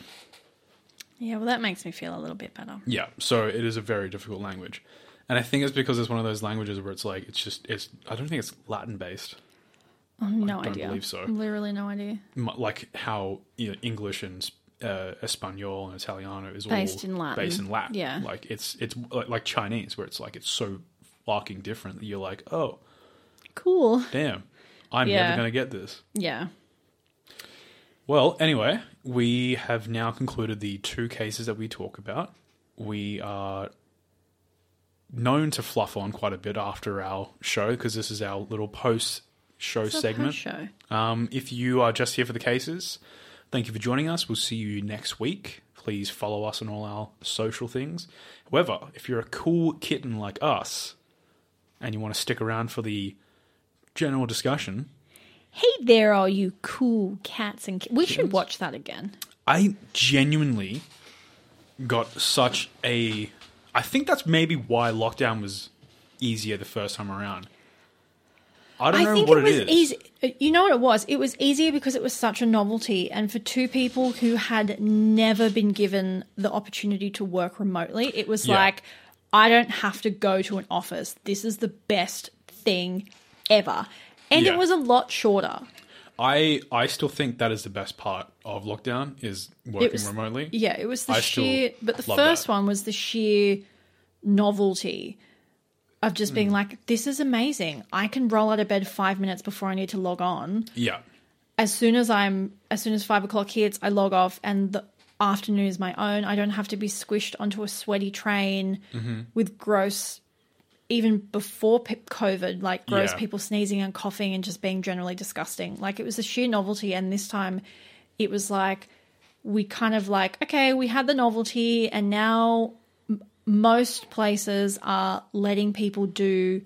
yeah, well, that makes me feel a little bit better. Yeah, so it is a very difficult language. And I think it's because it's one of those languages where it's like it's just it's I don't think it's Latin based. Oh, no don't idea. believe so. Literally no idea. like how you know, English and uh, Espanol and Italiano is Based all in Latin. based in Latin. Yeah. like it's it's like, like Chinese where it's like it's so fucking different that you're like, oh Cool. damn, I'm Yeah. never gonna get this. Yeah. Well, anyway, we have now concluded the two cases that we talk about. We are known to fluff on quite a bit after our show because this is our little post show It's a segment. post show. Um, if you are just here for the cases, thank you for joining us. We'll see you next week. Please follow us on all our social things. However, if you're a cool kitten like us and you want to stick around for the general discussion, Hey there, all you cool cats and we should watch that again. I genuinely got such a. I think that's maybe why lockdown was easier the first time around. I don't I know think what it was is. easy. Uh, you know what it was? It was easier because it was such a novelty, and for two people who had never been given the opportunity to work remotely, it was Yeah. like, I don't have to go to an office. This is the best thing ever, and Yeah. it was a lot shorter. I I still think that is the best part of lockdown is working was- remotely. Yeah, it was the I sheer, but the first that. one was the sheer novelty of just Mm. being like, this is amazing. I can roll out of bed five minutes before I need to log on. Yeah. as soon as I'm as soon as five o'clock hits, I log off, and the afternoon is my own. I don't have to be squished onto a sweaty train Mm-hmm. with gross, even before COVID, like gross Yeah. people sneezing and coughing and just being generally disgusting. Like it was a sheer novelty, and this time it was like we kind of like okay, we had the novelty, and now m- most places are letting people do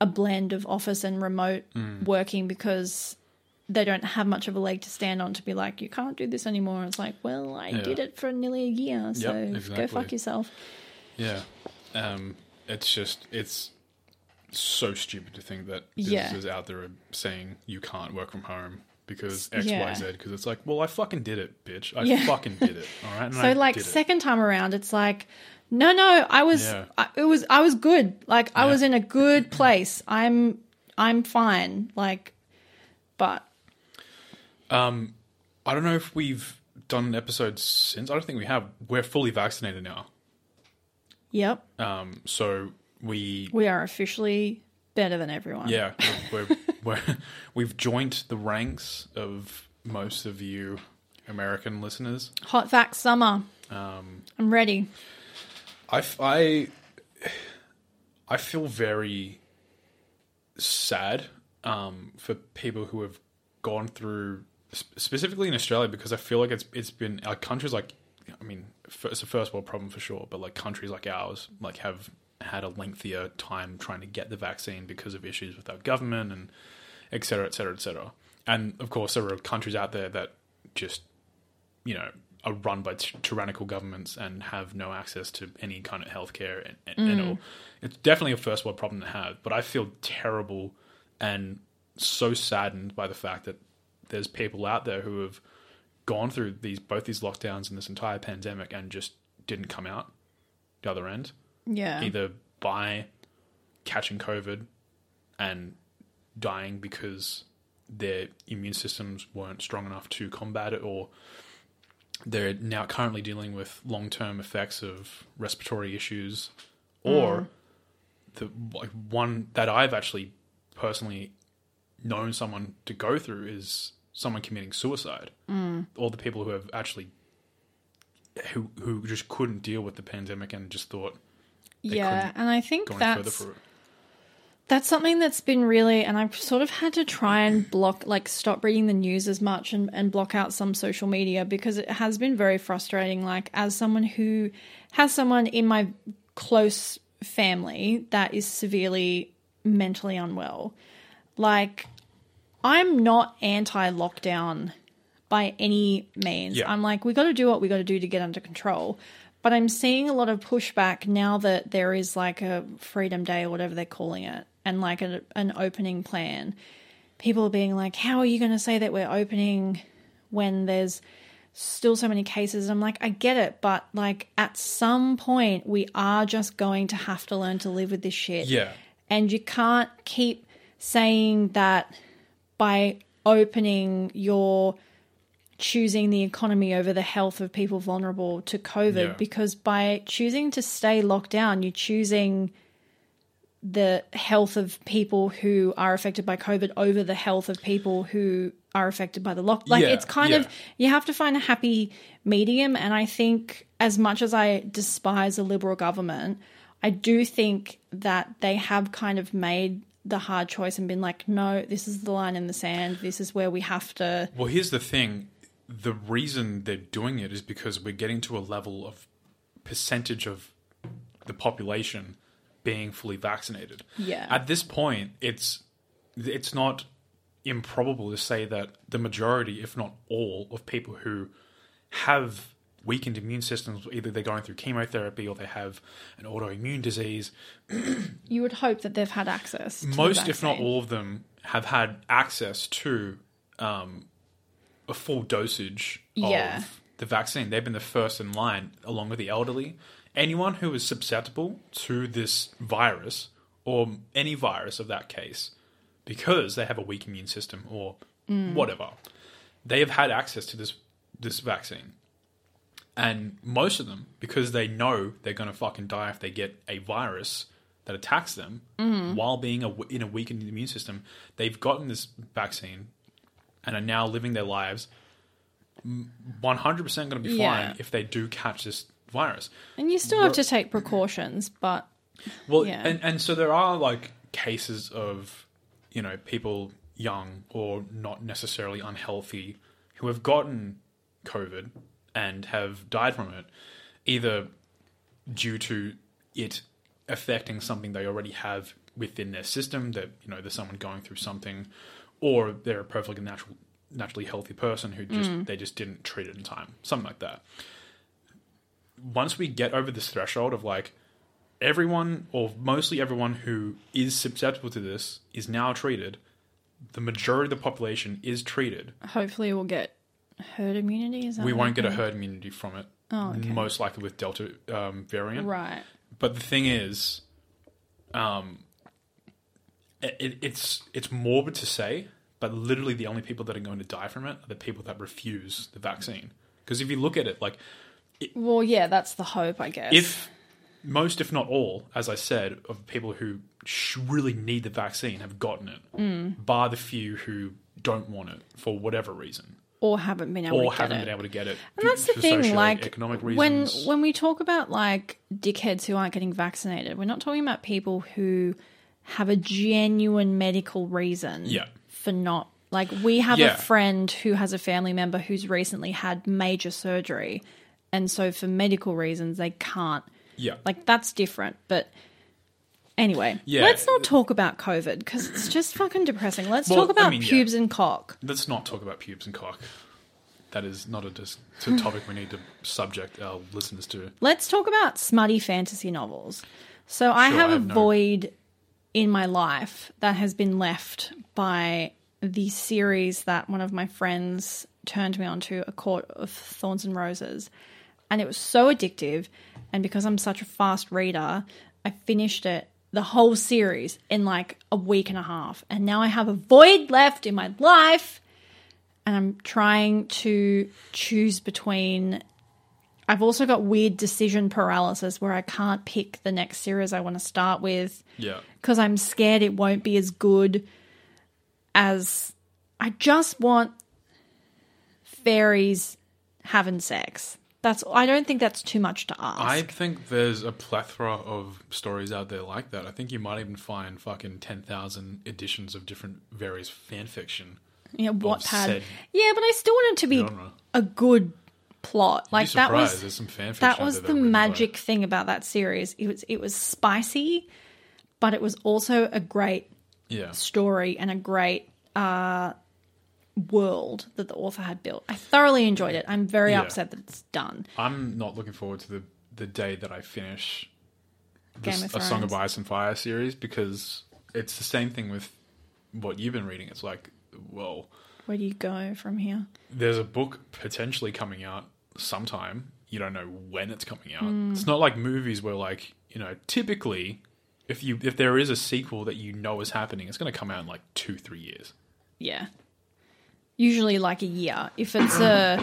a blend of office and remote Mm. working because they don't have much of a leg to stand on to be like, you can't do this anymore. It's like, well, I Yeah. did it for nearly a year, so exactly. go fuck yourself. Yeah. Um, it's just it's so stupid to think that Yeah. businesses out there are saying you can't work from home because X, Yeah. Y, Z. Because it's like, well, I fucking did it, bitch. I Yeah. fucking did it. All right. <laughs> So I like did it. second time around, it's like, no, no, I was, Yeah. I, it was, I was good. Like I Yeah. was in a good place. I'm, I'm fine. Like, but Um, I don't know if we've done an episode since. I don't think we have. We're fully vaccinated now. Yep, Um, so we we are officially better than everyone. Yeah, we're, we're, we're, <laughs> we've joined the ranks of most of you American listeners. Hot vax summer. Um, I'm ready. I I feel very sad um, for people who have gone through, specifically in Australia, because I feel like it's it's been our countries like, I mean, it's a first world problem for sure, but like countries like ours, like have had a lengthier time trying to get the vaccine because of issues with our government and et cetera, et cetera, et cetera. And of course, there are countries out there that just, you know, are run by t- tyrannical governments and have no access to any kind of healthcare and, and, and mm. all. It's definitely a first world problem to have, but I feel terrible and so saddened by the fact that there's people out there who have gone through these both these lockdowns and this entire pandemic and just didn't come out the other end Yeah. either by catching COVID and dying because their immune systems weren't strong enough to combat it, or they're now currently dealing with long term effects of respiratory issues, or mm. the like one that I've actually personally known someone to go through is someone committing suicide. Mm. All the people who have actually who who just couldn't deal with the pandemic and just thought they yeah, and I think that's that's something that's been really and I've sort of had to try and block like stop reading the news as much and, and block out some social media because it has been very frustrating like as someone who has someone in my close family that is severely mentally unwell like I'm not anti lockdown by any means. Yeah. I'm like, we got to do what we got to do to get under control. But I'm seeing a lot of pushback now that there is like a Freedom Day or whatever they're calling it, and like a, an opening plan. People are being like, how are you going to say that we're opening when there's still so many cases? I'm like, I get it, but like at some point, we are just going to have to learn to live with this shit. Yeah. And you can't keep saying that by opening you're choosing the economy over the health of people vulnerable to COVID Yeah. because by choosing to stay locked down, you're choosing the health of people who are affected by COVID over the health of people who are affected by the lock. Like Yeah, it's kind yeah. of you have to find a happy medium. And I think as much as I despise a liberal government, I do think that they have kind of made the hard choice and been like, no, this is the line in the sand. This is where we have to. Well, here's the thing. The reason they're doing it is because we're getting to a level of percentage of the population being fully vaccinated. Yeah. At this point, it's it's not improbable to say that the majority, if not all, of people who have weakened immune systems, either they're going through chemotherapy or they have an autoimmune disease, <clears throat> You would hope that they've had access. Most, if not all of them, have had access to um, a full dosage Yeah. of the vaccine. They've been the first in line, along with the elderly. Anyone who is susceptible to this virus or any virus of that case, because they have a weak immune system or whatever, they have had access to this this vaccine. And most of them, because they know they're going to fucking die if they get a virus that attacks them mm-hmm. while being a, in a weakened immune system, they've gotten this vaccine and are now living their lives 100% going to be fine Yeah. if they do catch this virus. And you still have to take precautions, but Well, Yeah. and, and so there are like cases of, you know, people young or not necessarily unhealthy who have gotten COVID and have died from it, either due to it affecting something they already have within their system, that, you know, there's someone going through something, or they're a perfectly natural, naturally healthy person who just, mm. they just didn't treat it in time, something like that. Once we get over this threshold of like, everyone or mostly everyone who is susceptible to this is now treated. The majority of the population is treated. Hopefully, we'll get herd immunity. Is that We won't get a herd immunity from it. Oh, okay. Most likely with Delta um, variant. Right. But the thing is, um, it, it's it's morbid to say, but literally the only people that are going to die from it are the people that refuse the vaccine. Because if you look at it, like Well, yeah, that's the hope, I guess. if most, if not all, as I said, of people who really need the vaccine have gotten it, Mm. bar the few who don't want it for whatever reason, or haven't been able or to get haven't it. been able to get it, And that's the thing, like economic when when we talk about like dickheads who aren't getting vaccinated, we're not talking about people who have a genuine medical reason Yeah. for not like we have Yeah. a friend who has a family member who's recently had major surgery and so for medical reasons they can't yeah, like that's different but anyway Yeah. let's not talk about covid because it's just fucking depressing let's Well, talk about I mean, yeah. pubes and cock let's not talk about pubes and cock. That is not a, dis- it's a topic we need to subject our listeners to. Let's talk about smutty fantasy novels. So I Sure, have I a have no- void in my life that has been left by the series that one of my friends turned me onto, A Court of Thorns and Roses. And it was so addictive. And because I'm such a fast reader, I finished it, the whole series, in like a week and a half. And now I have a void left in my life. And I'm trying to choose between I've also got weird decision paralysis where I can't pick the next series I want to start with Yeah, because I'm scared it won't be as good as I just want fairies having sex. That's I don't think that's too much to ask. I think there's a plethora of stories out there like that. I think you might even find fucking ten thousand editions of different various fan fiction. yeah, Wattpad. Yeah, but I still want it to be genre. a good plot. Like that was There's some fan fiction that was the magic like- thing about that series. It was it was spicy, but it was also a great Yeah, story and a great uh, world that the author had built. I thoroughly enjoyed it. I'm very Yeah. upset that it's done. I'm not looking forward to the the day that I finish Game this, a Song of Ice and Fire series because it's the same thing with what you've been reading. It's like, well, Where do you go from here? there's a book potentially coming out sometime. You don't know when it's coming out. Hmm. It's not like movies where like, you know, typically if you if there is a sequel that you know is happening, it's going to come out in like 2-3 years. Yeah. Usually like a year. If it's a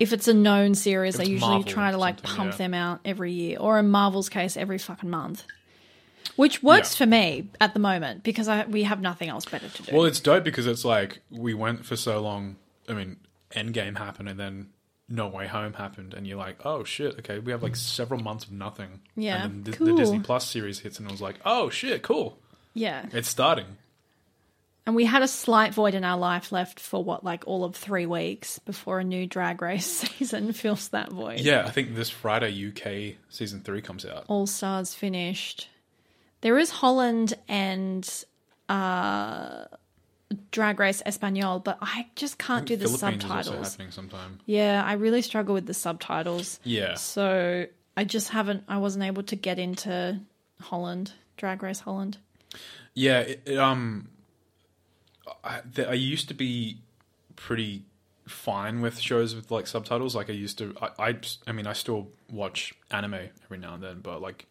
if it's a known series, they usually Marvel try to like something, pump yeah. them out every year, or in Marvel's case, every fucking month. Which works Yeah. for me at the moment because I, we have nothing else better to do. Well, it's dope because it's like we went for so long. I mean, Endgame happened and then No Way Home happened, and you're like, oh shit, okay, we have like several months of nothing. Yeah, and then the, cool. the Disney Plus series hits, and it was like, oh shit, cool, yeah. it's starting. And we had a slight void in our life left for what, like all of three weeks before a new drag race <laughs> season fills that void. Yeah, I think this Friday UK season three comes out. All Stars finished. There is Holland and uh, Drag Race Espanol, but I just can't do the Philippines is also subtitles. happening sometime. Yeah, I really struggle with the subtitles. Yeah, So I just haven't, I wasn't able to get into Holland, Drag Race Holland. yeah. It, it, um, I, th- I used to be pretty fine with shows with like subtitles. Like I used to. I, I, I mean, I still watch anime every now and then, but like.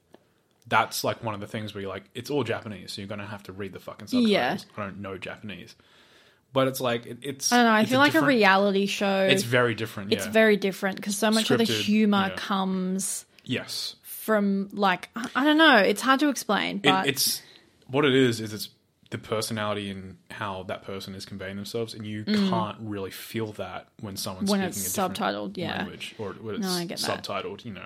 That's like one of the things where you're like, it's all Japanese, so you're gonna have to read the fucking subtitles. Yeah. I don't know Japanese, but it's like it, it's. I don't know, I feel like a reality show. It's very different. it's very different because so much of the humor yeah. comes yes. from like I- I don't know. It's hard to explain, It, but it's what it is. Is it's the personality and how that person is conveying themselves, and you can't really feel that when someone's Mm. When speaking it's a different subtitled, yeah. language or when it's No, I get that. subtitled. You know,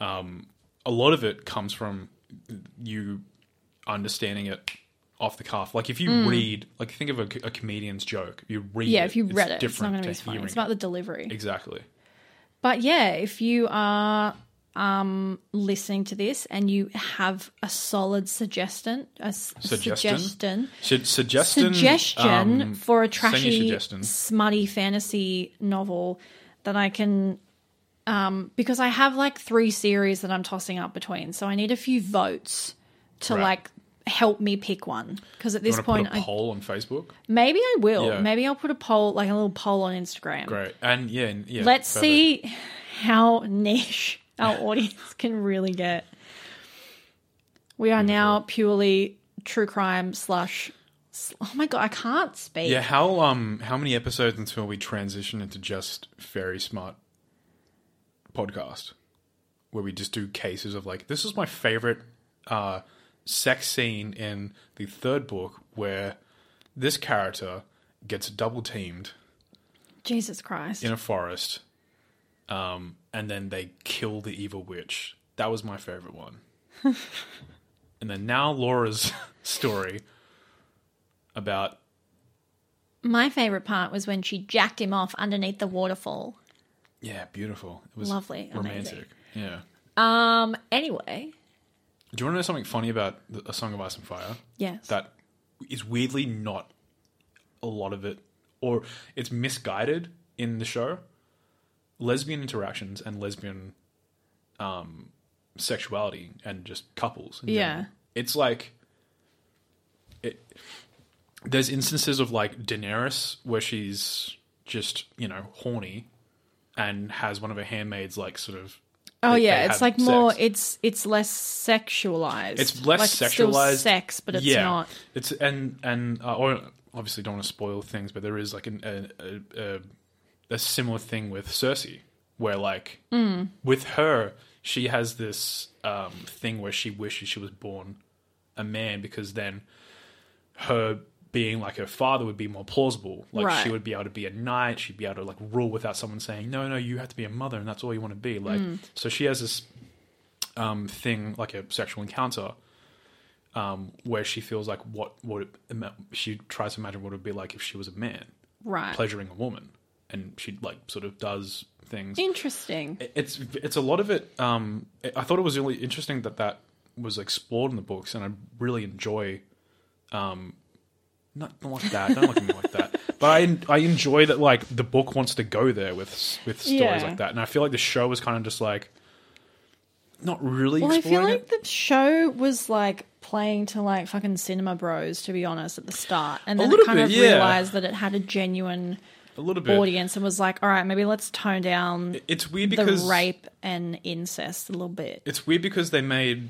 um, a lot of it comes from you understanding it off the cuff. Like if you read, like think of a, a comedian's joke, you read. Mm. yeah, it, if you read it, it's not going to be funny. It's about it. the delivery. exactly. But yeah, if you are um, listening to this and you have a solid suggestion, a Suggestion? suggestion, suggestion suggestion um, for a trashy, smutty fantasy novel that I can um, because I have like three series that I'm tossing up between. So I need a few votes to Right. like help me pick one. Because at this point, put a I, poll on Facebook? maybe I will. Yeah. Maybe I'll put a poll, like a little poll on Instagram. Great. And yeah, yeah. Let's perfect. see how niche our audience can really get. We are now purely true crime slash. Oh my god, I can't speak. Yeah, how um how many episodes until we transition into just very smart podcast where we just do cases of like this is my favorite uh sex scene in the third book where this character gets double teamed Jesus Christ. in a forest um and then they kill the evil witch. That was my favorite one. <laughs> and then now Laura's <laughs> story about My favorite part was when she jacked him off underneath the waterfall. Yeah, beautiful. It was Lovely, romantic. Yeah. Um. Anyway, Do you want to know something funny about the, A Song of Ice and Fire? yes. That is weirdly not a lot of it, or it's misguided in the show. Lesbian interactions and lesbian um, sexuality and just couples. Yeah. general. It's like it. There's instances of like Daenerys where she's just you know horny, and has one of her handmaids like sort of oh they- yeah, they it's like more. It's it's less sexualized. It's less like, it's sexualized. sex, but it's yeah, not. It's and and uh, or obviously don't want to spoil things, but there is like an, a, a, a a similar thing with Cersei, where like Mm. with her, she has this um, thing where she wishes she was born a man because then her being like her father would be more plausible. Like Right. she would be able to be a knight, she'd be able to like rule without someone saying, "No, no, you have to be a mother, and that's all you want to be." Like, Mm. so she has this um, thing like a sexual encounter um, where she feels like what would it, she tries to imagine what it would be like if she was a man Right. pleasuring a woman, and she like sort of does things. Interesting. It's it's a lot of it. Um, I thought it was really interesting that that was explored in the books, and I really enjoy. Um, not, not like that. Don't look at me like that. <laughs> But I I enjoy that like the book wants to go there with with stories Yeah. like that, and I feel like the show was kind of just like not really Well, I feel like it. the show was like playing to like fucking cinema bros, to be honest, at the start, and then it kind bit, of yeah. realized that it had a genuine A little bit. audience and was like, all right, maybe let's tone down It's weird the because rape and incest a little bit. It's weird because they made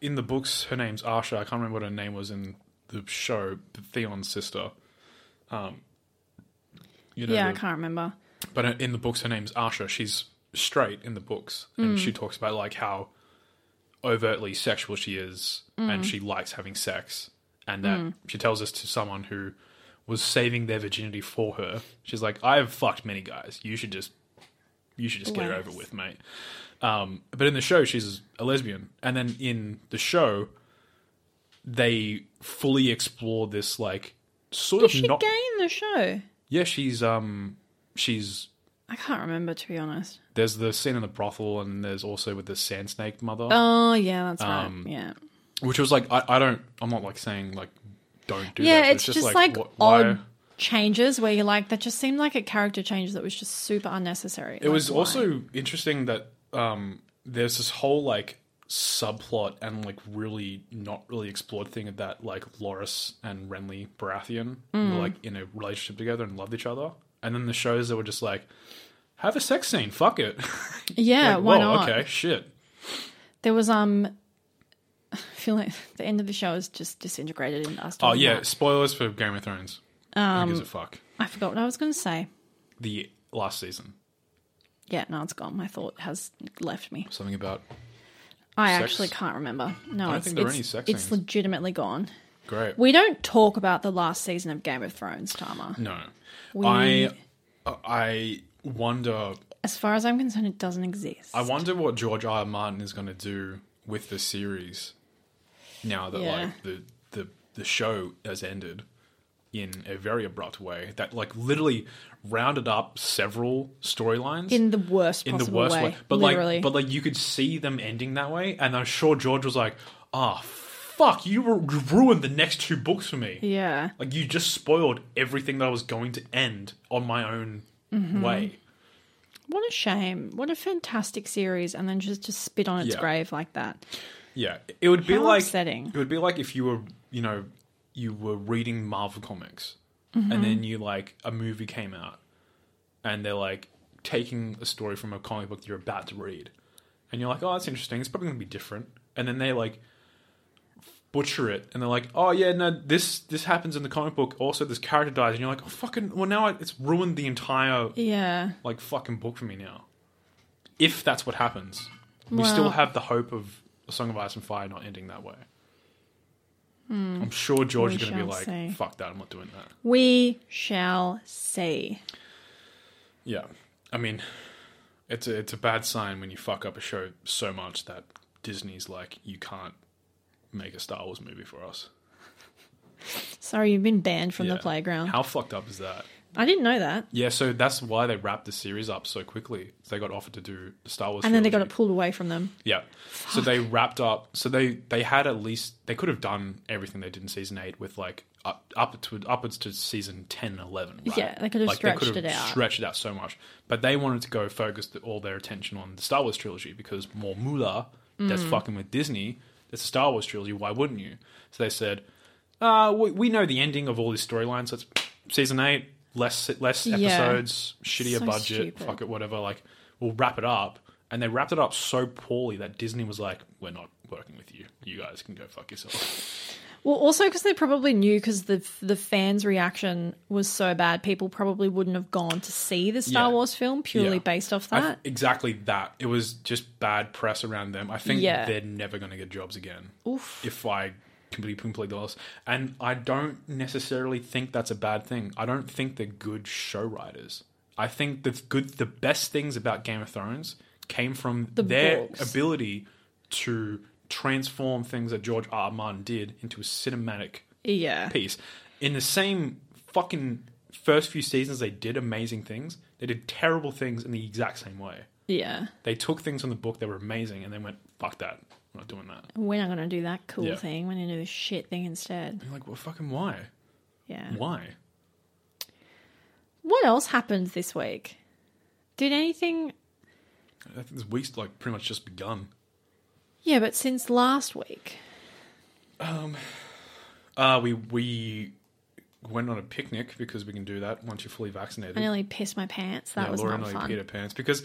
in the books her name's Asha. I can't remember what her name was in the show, Theon's sister. Um, you know, yeah, I can't remember. but in the books her name's Asha. She's straight in the books, and she mm. talks about like how overtly sexual she is, and mm. she likes having sex, and that mm. she tells this to someone who was saving their virginity for her. She's like, "I have fucked many guys. You should just, you should just get it over with, mate." Um, but in the show, she's a lesbian, and then in the show, they fully explore this like sort Is of she not. gay in the show? Yeah, she's um, she's I can't remember, to be honest. there's the scene in the brothel, and there's also with the sand snake mother, Oh, yeah, that's Um, right. Yeah. which was like I, I don't I'm not like saying like don't do Yeah, that. but it's, just, like, wh- odd changes where you're like, that just seemed like a character change that was just super unnecessary. It was also interesting that um, there's this whole like subplot and like really not really explored thing of that like Loras and Renly Baratheon Mm. were like in a relationship together and loved each other, and then the shows that were just like have a sex scene, fuck it, <laughs> Yeah, like, why whoa, not? Okay, shit. There was um feel like <laughs> the end of the show is just disintegrated in us. Oh talking yeah, about- spoilers for Game of Thrones. Um, Who gives a fuck? I forgot what I was going to say. The last season, Yeah, no, it's gone. My thought has left me. something about I Sex? actually can't remember. No, I don't it's, think there are it's, any sex it's scenes. legitimately gone. great. We don't talk about the last season of Game of Thrones, Tama. No, We, I I wonder as far as I'm concerned, it doesn't exist. I wonder what George R. R. Martin is going to do with the series now that Yeah. like the, the the show has ended in a very abrupt way that like literally rounded up several storylines in the worst in the worst way, way. But literally. like but like you could see them ending that way and I'm sure George was like, "Ah, fuck, you ruined the next two books for me." yeah, Like you just spoiled everything that I was going to end on my own Mm-hmm. way. What a shame. What a fantastic series. And then just to spit on its Yeah. grave like that. Yeah, it would be How like upsetting. it would be like if you were, you know, you were reading Marvel comics, Mm-hmm. and then you like a movie came out, and they're like taking a story from a comic book that you're about to read, and you're like, oh, that's interesting. It's probably going to be different, and then they like butcher it, and they're like, oh yeah, no, this this happens in the comic book. Also, this character dies, and you're like, oh fucking, well now it's ruined the entire Yeah. like fucking book for me now. If that's what happens, we Well- still have the hope of a Song of Ice and Fire not ending that way. I'm sure George Hmm. Is going to be like, see. "Fuck that! I'm not doing that." We shall see. Yeah, I mean, it's a it's a bad sign when you fuck up a show so much that Disney's like, "You can't make a Star Wars movie for us." Sorry, you've been banned from the playground. How fucked up is that? I didn't know that. Yeah, so that's why they wrapped the series up so quickly. They got offered to do the Star Wars, And then they got it pulled away from them. Yeah. So they wrapped up. So they they had at least they could have done everything they did in season eight with like up up to upwards to season 10 and 11 right? Yeah, they could have like stretched they could it have out. stretched it out so much but they wanted to go focus the, all their attention on the star wars trilogy because more moolah that's Mm. fucking with disney it's a star wars trilogy why wouldn't you so they said uh, we, we know the ending of all these storylines so it's season 8 less less Yeah. episodes shittier So budget stupid. fuck it whatever like we'll wrap it up and they wrapped it up so poorly that disney was like we're not working with you you guys can go fuck yourself Well, also because they probably knew because the the fans' reaction was so bad, people probably wouldn't have gone to see the Star Yeah. Wars film purely Yeah. based off that. th- exactly that it was just bad press around them i think Yeah. they're never going to get jobs again Oof. if i completely completely honest and i don't necessarily think that's a bad thing i don't think they're good show writers i think the good the best things about game of thrones came from The their books. ability to transform things that george r. R. martin did into a cinematic Yeah. piece. In the same fucking first few seasons, they did amazing things. They did terrible things in the exact same way. Yeah. They took things from the book that were amazing and then went, fuck that. I'm not doing that. We're not going to do that cool Yeah. thing. We're going to do this shit thing instead. You're like, well, fucking why? Yeah. Why? What else happened this week? Did anything. I think this week's like pretty much just begun. Yeah, but since last week. Um Uh, we we went on a picnic because we can do that once you're fully vaccinated. I nearly pissed my pants. That was Laura not nearly fun. peed her pants because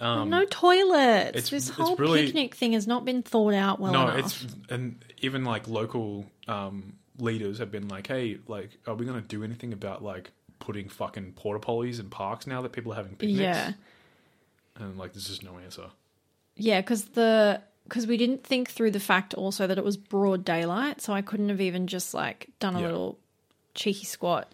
um, no toilets. it's- this whole really- picnic thing has not been thought out well no, enough. it's and even like local um, leaders have been like, hey, like, are we going to do anything about like putting fucking porta potties in parks now that people are having picnics? Yeah. and like, there's just no answer. Yeah, because the because we didn't think through the fact also that it was broad daylight, so I couldn't have even just like done a Yeah. little cheeky squat.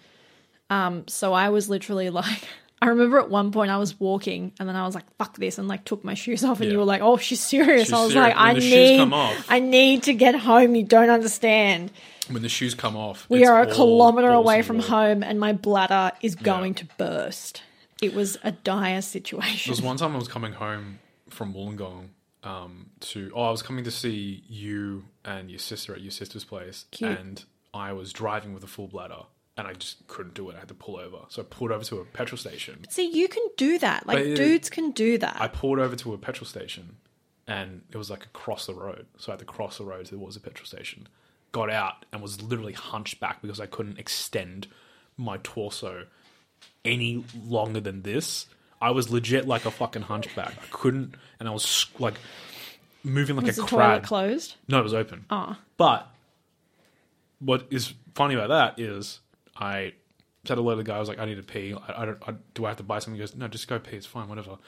Um, so I was literally <laughs> like, I remember at one point I was walking and then I was like, "Fuck this," and like took my shoes off, and Yeah. you were like, "Oh, she's serious." She's I was serious. like, When "I the shoes need, come off. I need to get home. You don't understand. When the shoes come off, We it's are a all kilometer balls away from home, and my bladder is going to burst." It was a dire There situation. was one time I was coming home from Wollongong um, to oh I was coming to see you and your sister at your sister's place, Cute. and I was driving with a full bladder, and I just couldn't do it. I had to pull over, so I pulled over to a petrol station. See, you can do that. Like But it- dudes can do that. I pulled over to a petrol station, and it was like across the road, so I had to cross the road towards a petrol station. Got out and was literally hunched back because I couldn't extend my torso any longer than this. I was legit like a fucking hunchback. I couldn't, and I was like moving like was a the toilet crab. closed? No, it was open. Oh, But what is funny about that is I said hello to the guy. I was like, I need to pee. I, I don't. I, do I have to buy something? He goes, No, just go pee. It's fine. Whatever.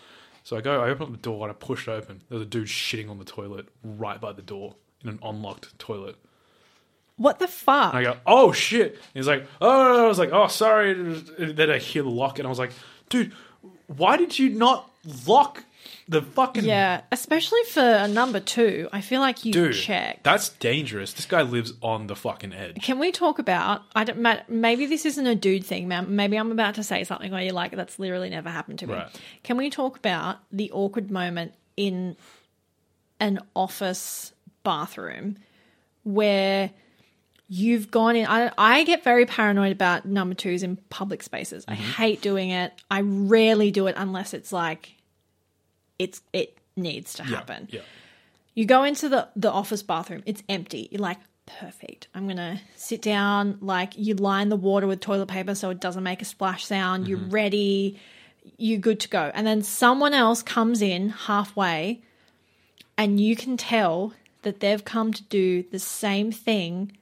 So I go. I open up the door and I push it open. There's a dude shitting on the toilet right by the door in an unlocked toilet. what the fuck? And I go, Oh shit! And he's like, Oh. I was like, Oh, sorry. And then I hear the lock, and I was like, Dude, why did you not lock the fucking yeah, especially for a number two. I feel like you dude? check. That's dangerous. This guy lives on the fucking edge. Can we talk about? I don't. Maybe this isn't a dude thing, man. Maybe I'm about to say something where you're like, "That's literally never happened to me." Right. Can we talk about the awkward moment in an office bathroom where you've gone in? I, I get very paranoid about number twos in public spaces. I mm-hmm. hate doing it. I rarely do it unless it's like it's it needs to happen. Yeah. You go into the the office bathroom. It's empty. You're like, perfect. I'm gonna sit down. Like you line the water with toilet paper so it doesn't make a splash sound. You're mm-hmm. ready. You're good to go. And then someone else comes in halfway, and you can tell that they've come to do the same thing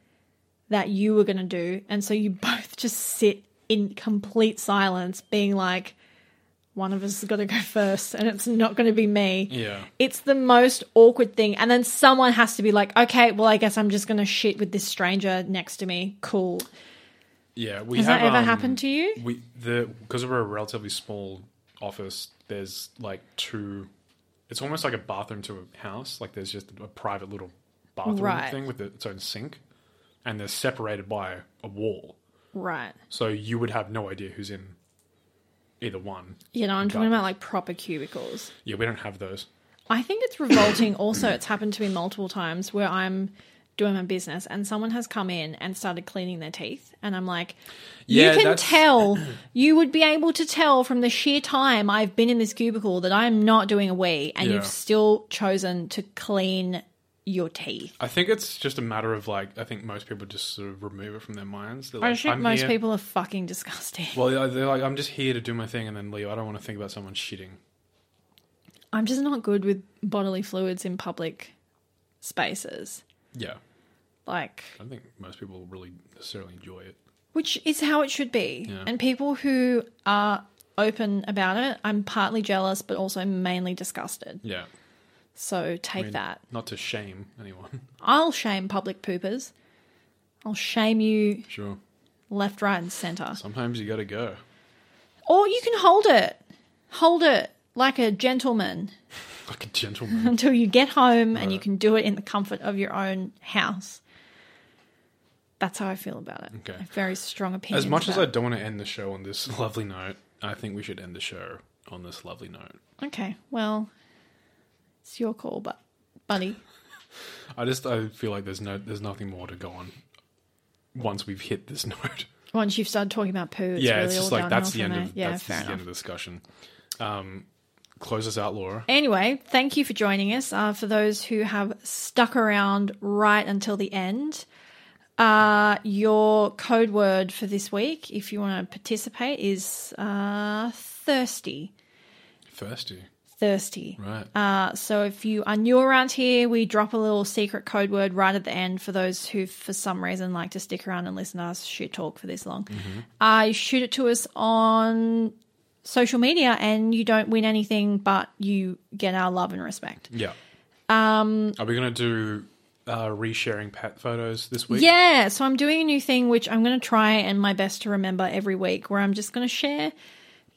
that you were gonna do, and so you <laughs> both just sit in complete silence, being like. One of us has got to go <laughs> first, and it's not going to be me. Yeah. It's the most awkward thing. And then someone has to be like, okay, well, I guess I'm just going to shit with this stranger next to me. Cool. Yeah. We Has have, that ever um, happened to you? We the because we're a relatively small office. There's like two. It's almost like a bathroom to a house. Like there's just a private little bathroom Right. thing with its own sink, and they're separated by a wall. Right. So you would have no idea who's in either one. You know, I'm talking about like proper cubicles. Yeah, we don't have those. I think it's revolting. <clears throat> also, it's happened to me multiple times where I'm doing my business and someone has come in and started cleaning their teeth. And I'm like, Yeah, you can that's- <clears throat> tell, you would be able to tell from the sheer time I've been in this cubicle that I'm not doing a wee, and Yeah. you've still chosen to clean your teeth. I think it's just a matter of like I think most people just sort of remove it from their minds. They're I like, think I'm most here- people are fucking disgusting. Well, they're like, I'm just here to do my thing and then leave. I don't want to think about someone shitting. I'm just not good with bodily fluids in public spaces. Yeah, Like, I don't think most people really necessarily enjoy it. which is how it should be. Yeah. And people who are open about it, I'm partly jealous, but also mainly disgusted. Yeah, So take I mean, that. Not to shame anyone. <laughs> I'll shame public poopers. I'll shame you sure. left, right, and center. Sometimes you got to go. Or you can hold it. Hold it like a gentleman <laughs> Like a gentleman. <laughs> until you get home and you can do it in the comfort of your own house. That's how I feel about it. Okay. Very strong opinion. as much as I don't want to end the show on this lovely note, I think we should end the show on this lovely note. Okay, well, it's your call, but buddy, I just I feel like there's no there's nothing more to go on once we've hit this <laughs> note. once you've started talking about poo, it's yeah, really it's just like that's the end of yeah, that's fair the end of the discussion. Um, close us out, Laura. Anyway, thank you for joining us. Uh, for those who have stuck around right until the end, uh, your code word for this week, if you want to participate, is uh, thirsty. Thirsty, Thirsty. right? Uh, so if you are new around here, we drop a little secret code word right at the end for those who, for some reason, like to stick around and listen to us shit talk for this long. Uh, you shoot it to us on social media, and you don't win anything, but you get our love and respect. yeah. Um, are we gonna do uh, resharing pet photos this week? Yeah, so I'm doing a new thing which I'm going to try and my best to remember every week, where I'm just going to share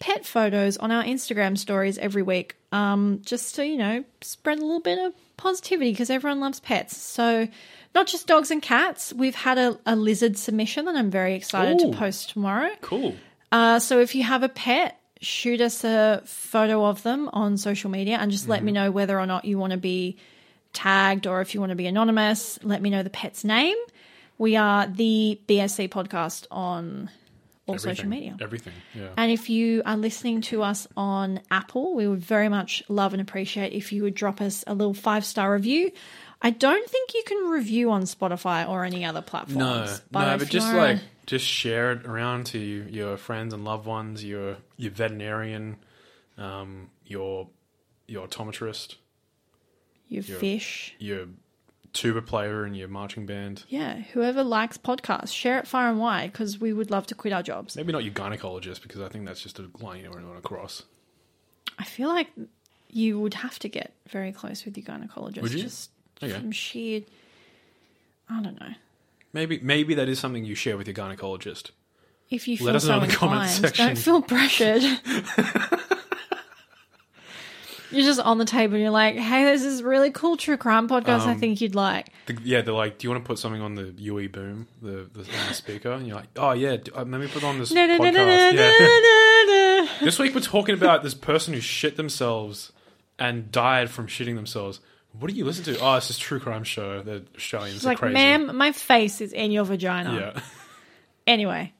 pet photos on our Instagram stories every week, um, just to you know spread a little bit of positivity because everyone loves pets. So not just dogs and cats. We've had a, a lizard submission that I'm very excited Ooh. to post tomorrow. Cool. Uh, so if you have a pet, shoot us a photo of them on social media and just let me know whether or not you want to be tagged or if you want to be anonymous. Let me know the pet's name. We are the BSC podcast on all social media. Everything. Yeah. And if you are listening to us on Apple, we would very much love and appreciate if you would drop us a little five star review. I don't think you can review on Spotify or any other platforms. No, no, but just a- like just share it around to your friends and loved ones, your your veterinarian, um, your your optometrist, your fish. your tuba player, and your marching band. Yeah, whoever likes podcasts, share it far and wide because we would love to quit our jobs. Maybe not your gynecologist because I think that's just a line you don't want to cross. I feel like you would have to get very close with your gynecologist Would you? just oh, Okay. from sheer. I don't know. Maybe maybe that is something you share with your gynecologist. If you feel Let us so know in the comment inclined, section. don't feel pressured. <laughs> you're just on the table and you're like, "Hey, there's this really cool true crime podcast. I Um, think you'd like." The, yeah, they're like, "Do you want to put something on the UE boom, the the, on the speaker?" And you're like, "Oh yeah, d- uh, let me put on this No, no, no, podcast." no, yeah. no, no, no. This week we're talking about this person who shit themselves and died from shitting themselves. What do you listen to? Oh, it's this true crime show. The Australians It's are like, crazy. ma'am, my face is in your vagina. Yeah. Anyway,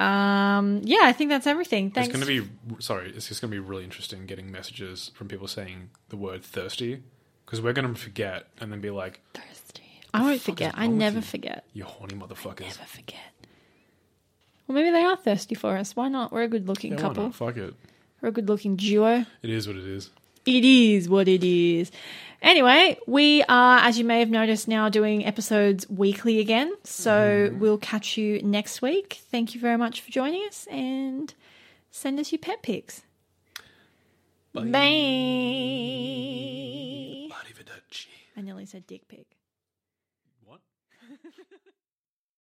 Um, yeah, I think that's everything. Thanks. It's going to be sorry. It's just going to be really interesting getting messages from people saying the word thirsty because we're going to forget and then be like, thirsty. I won't forget. I never you? forget. "You horny motherfuckers." Never forget. Well, maybe they are thirsty for us. Why not? We're a good-looking Yeah, couple. Fuck it. We're a good-looking duo. It is what it is. It is what it is. Anyway, we are, as you may have noticed, now doing episodes weekly again. So mm-hmm. we'll catch you next week. Thank you very much for joining us and send us your pet pics. Bye. Arrivederci. I nearly said dick pic.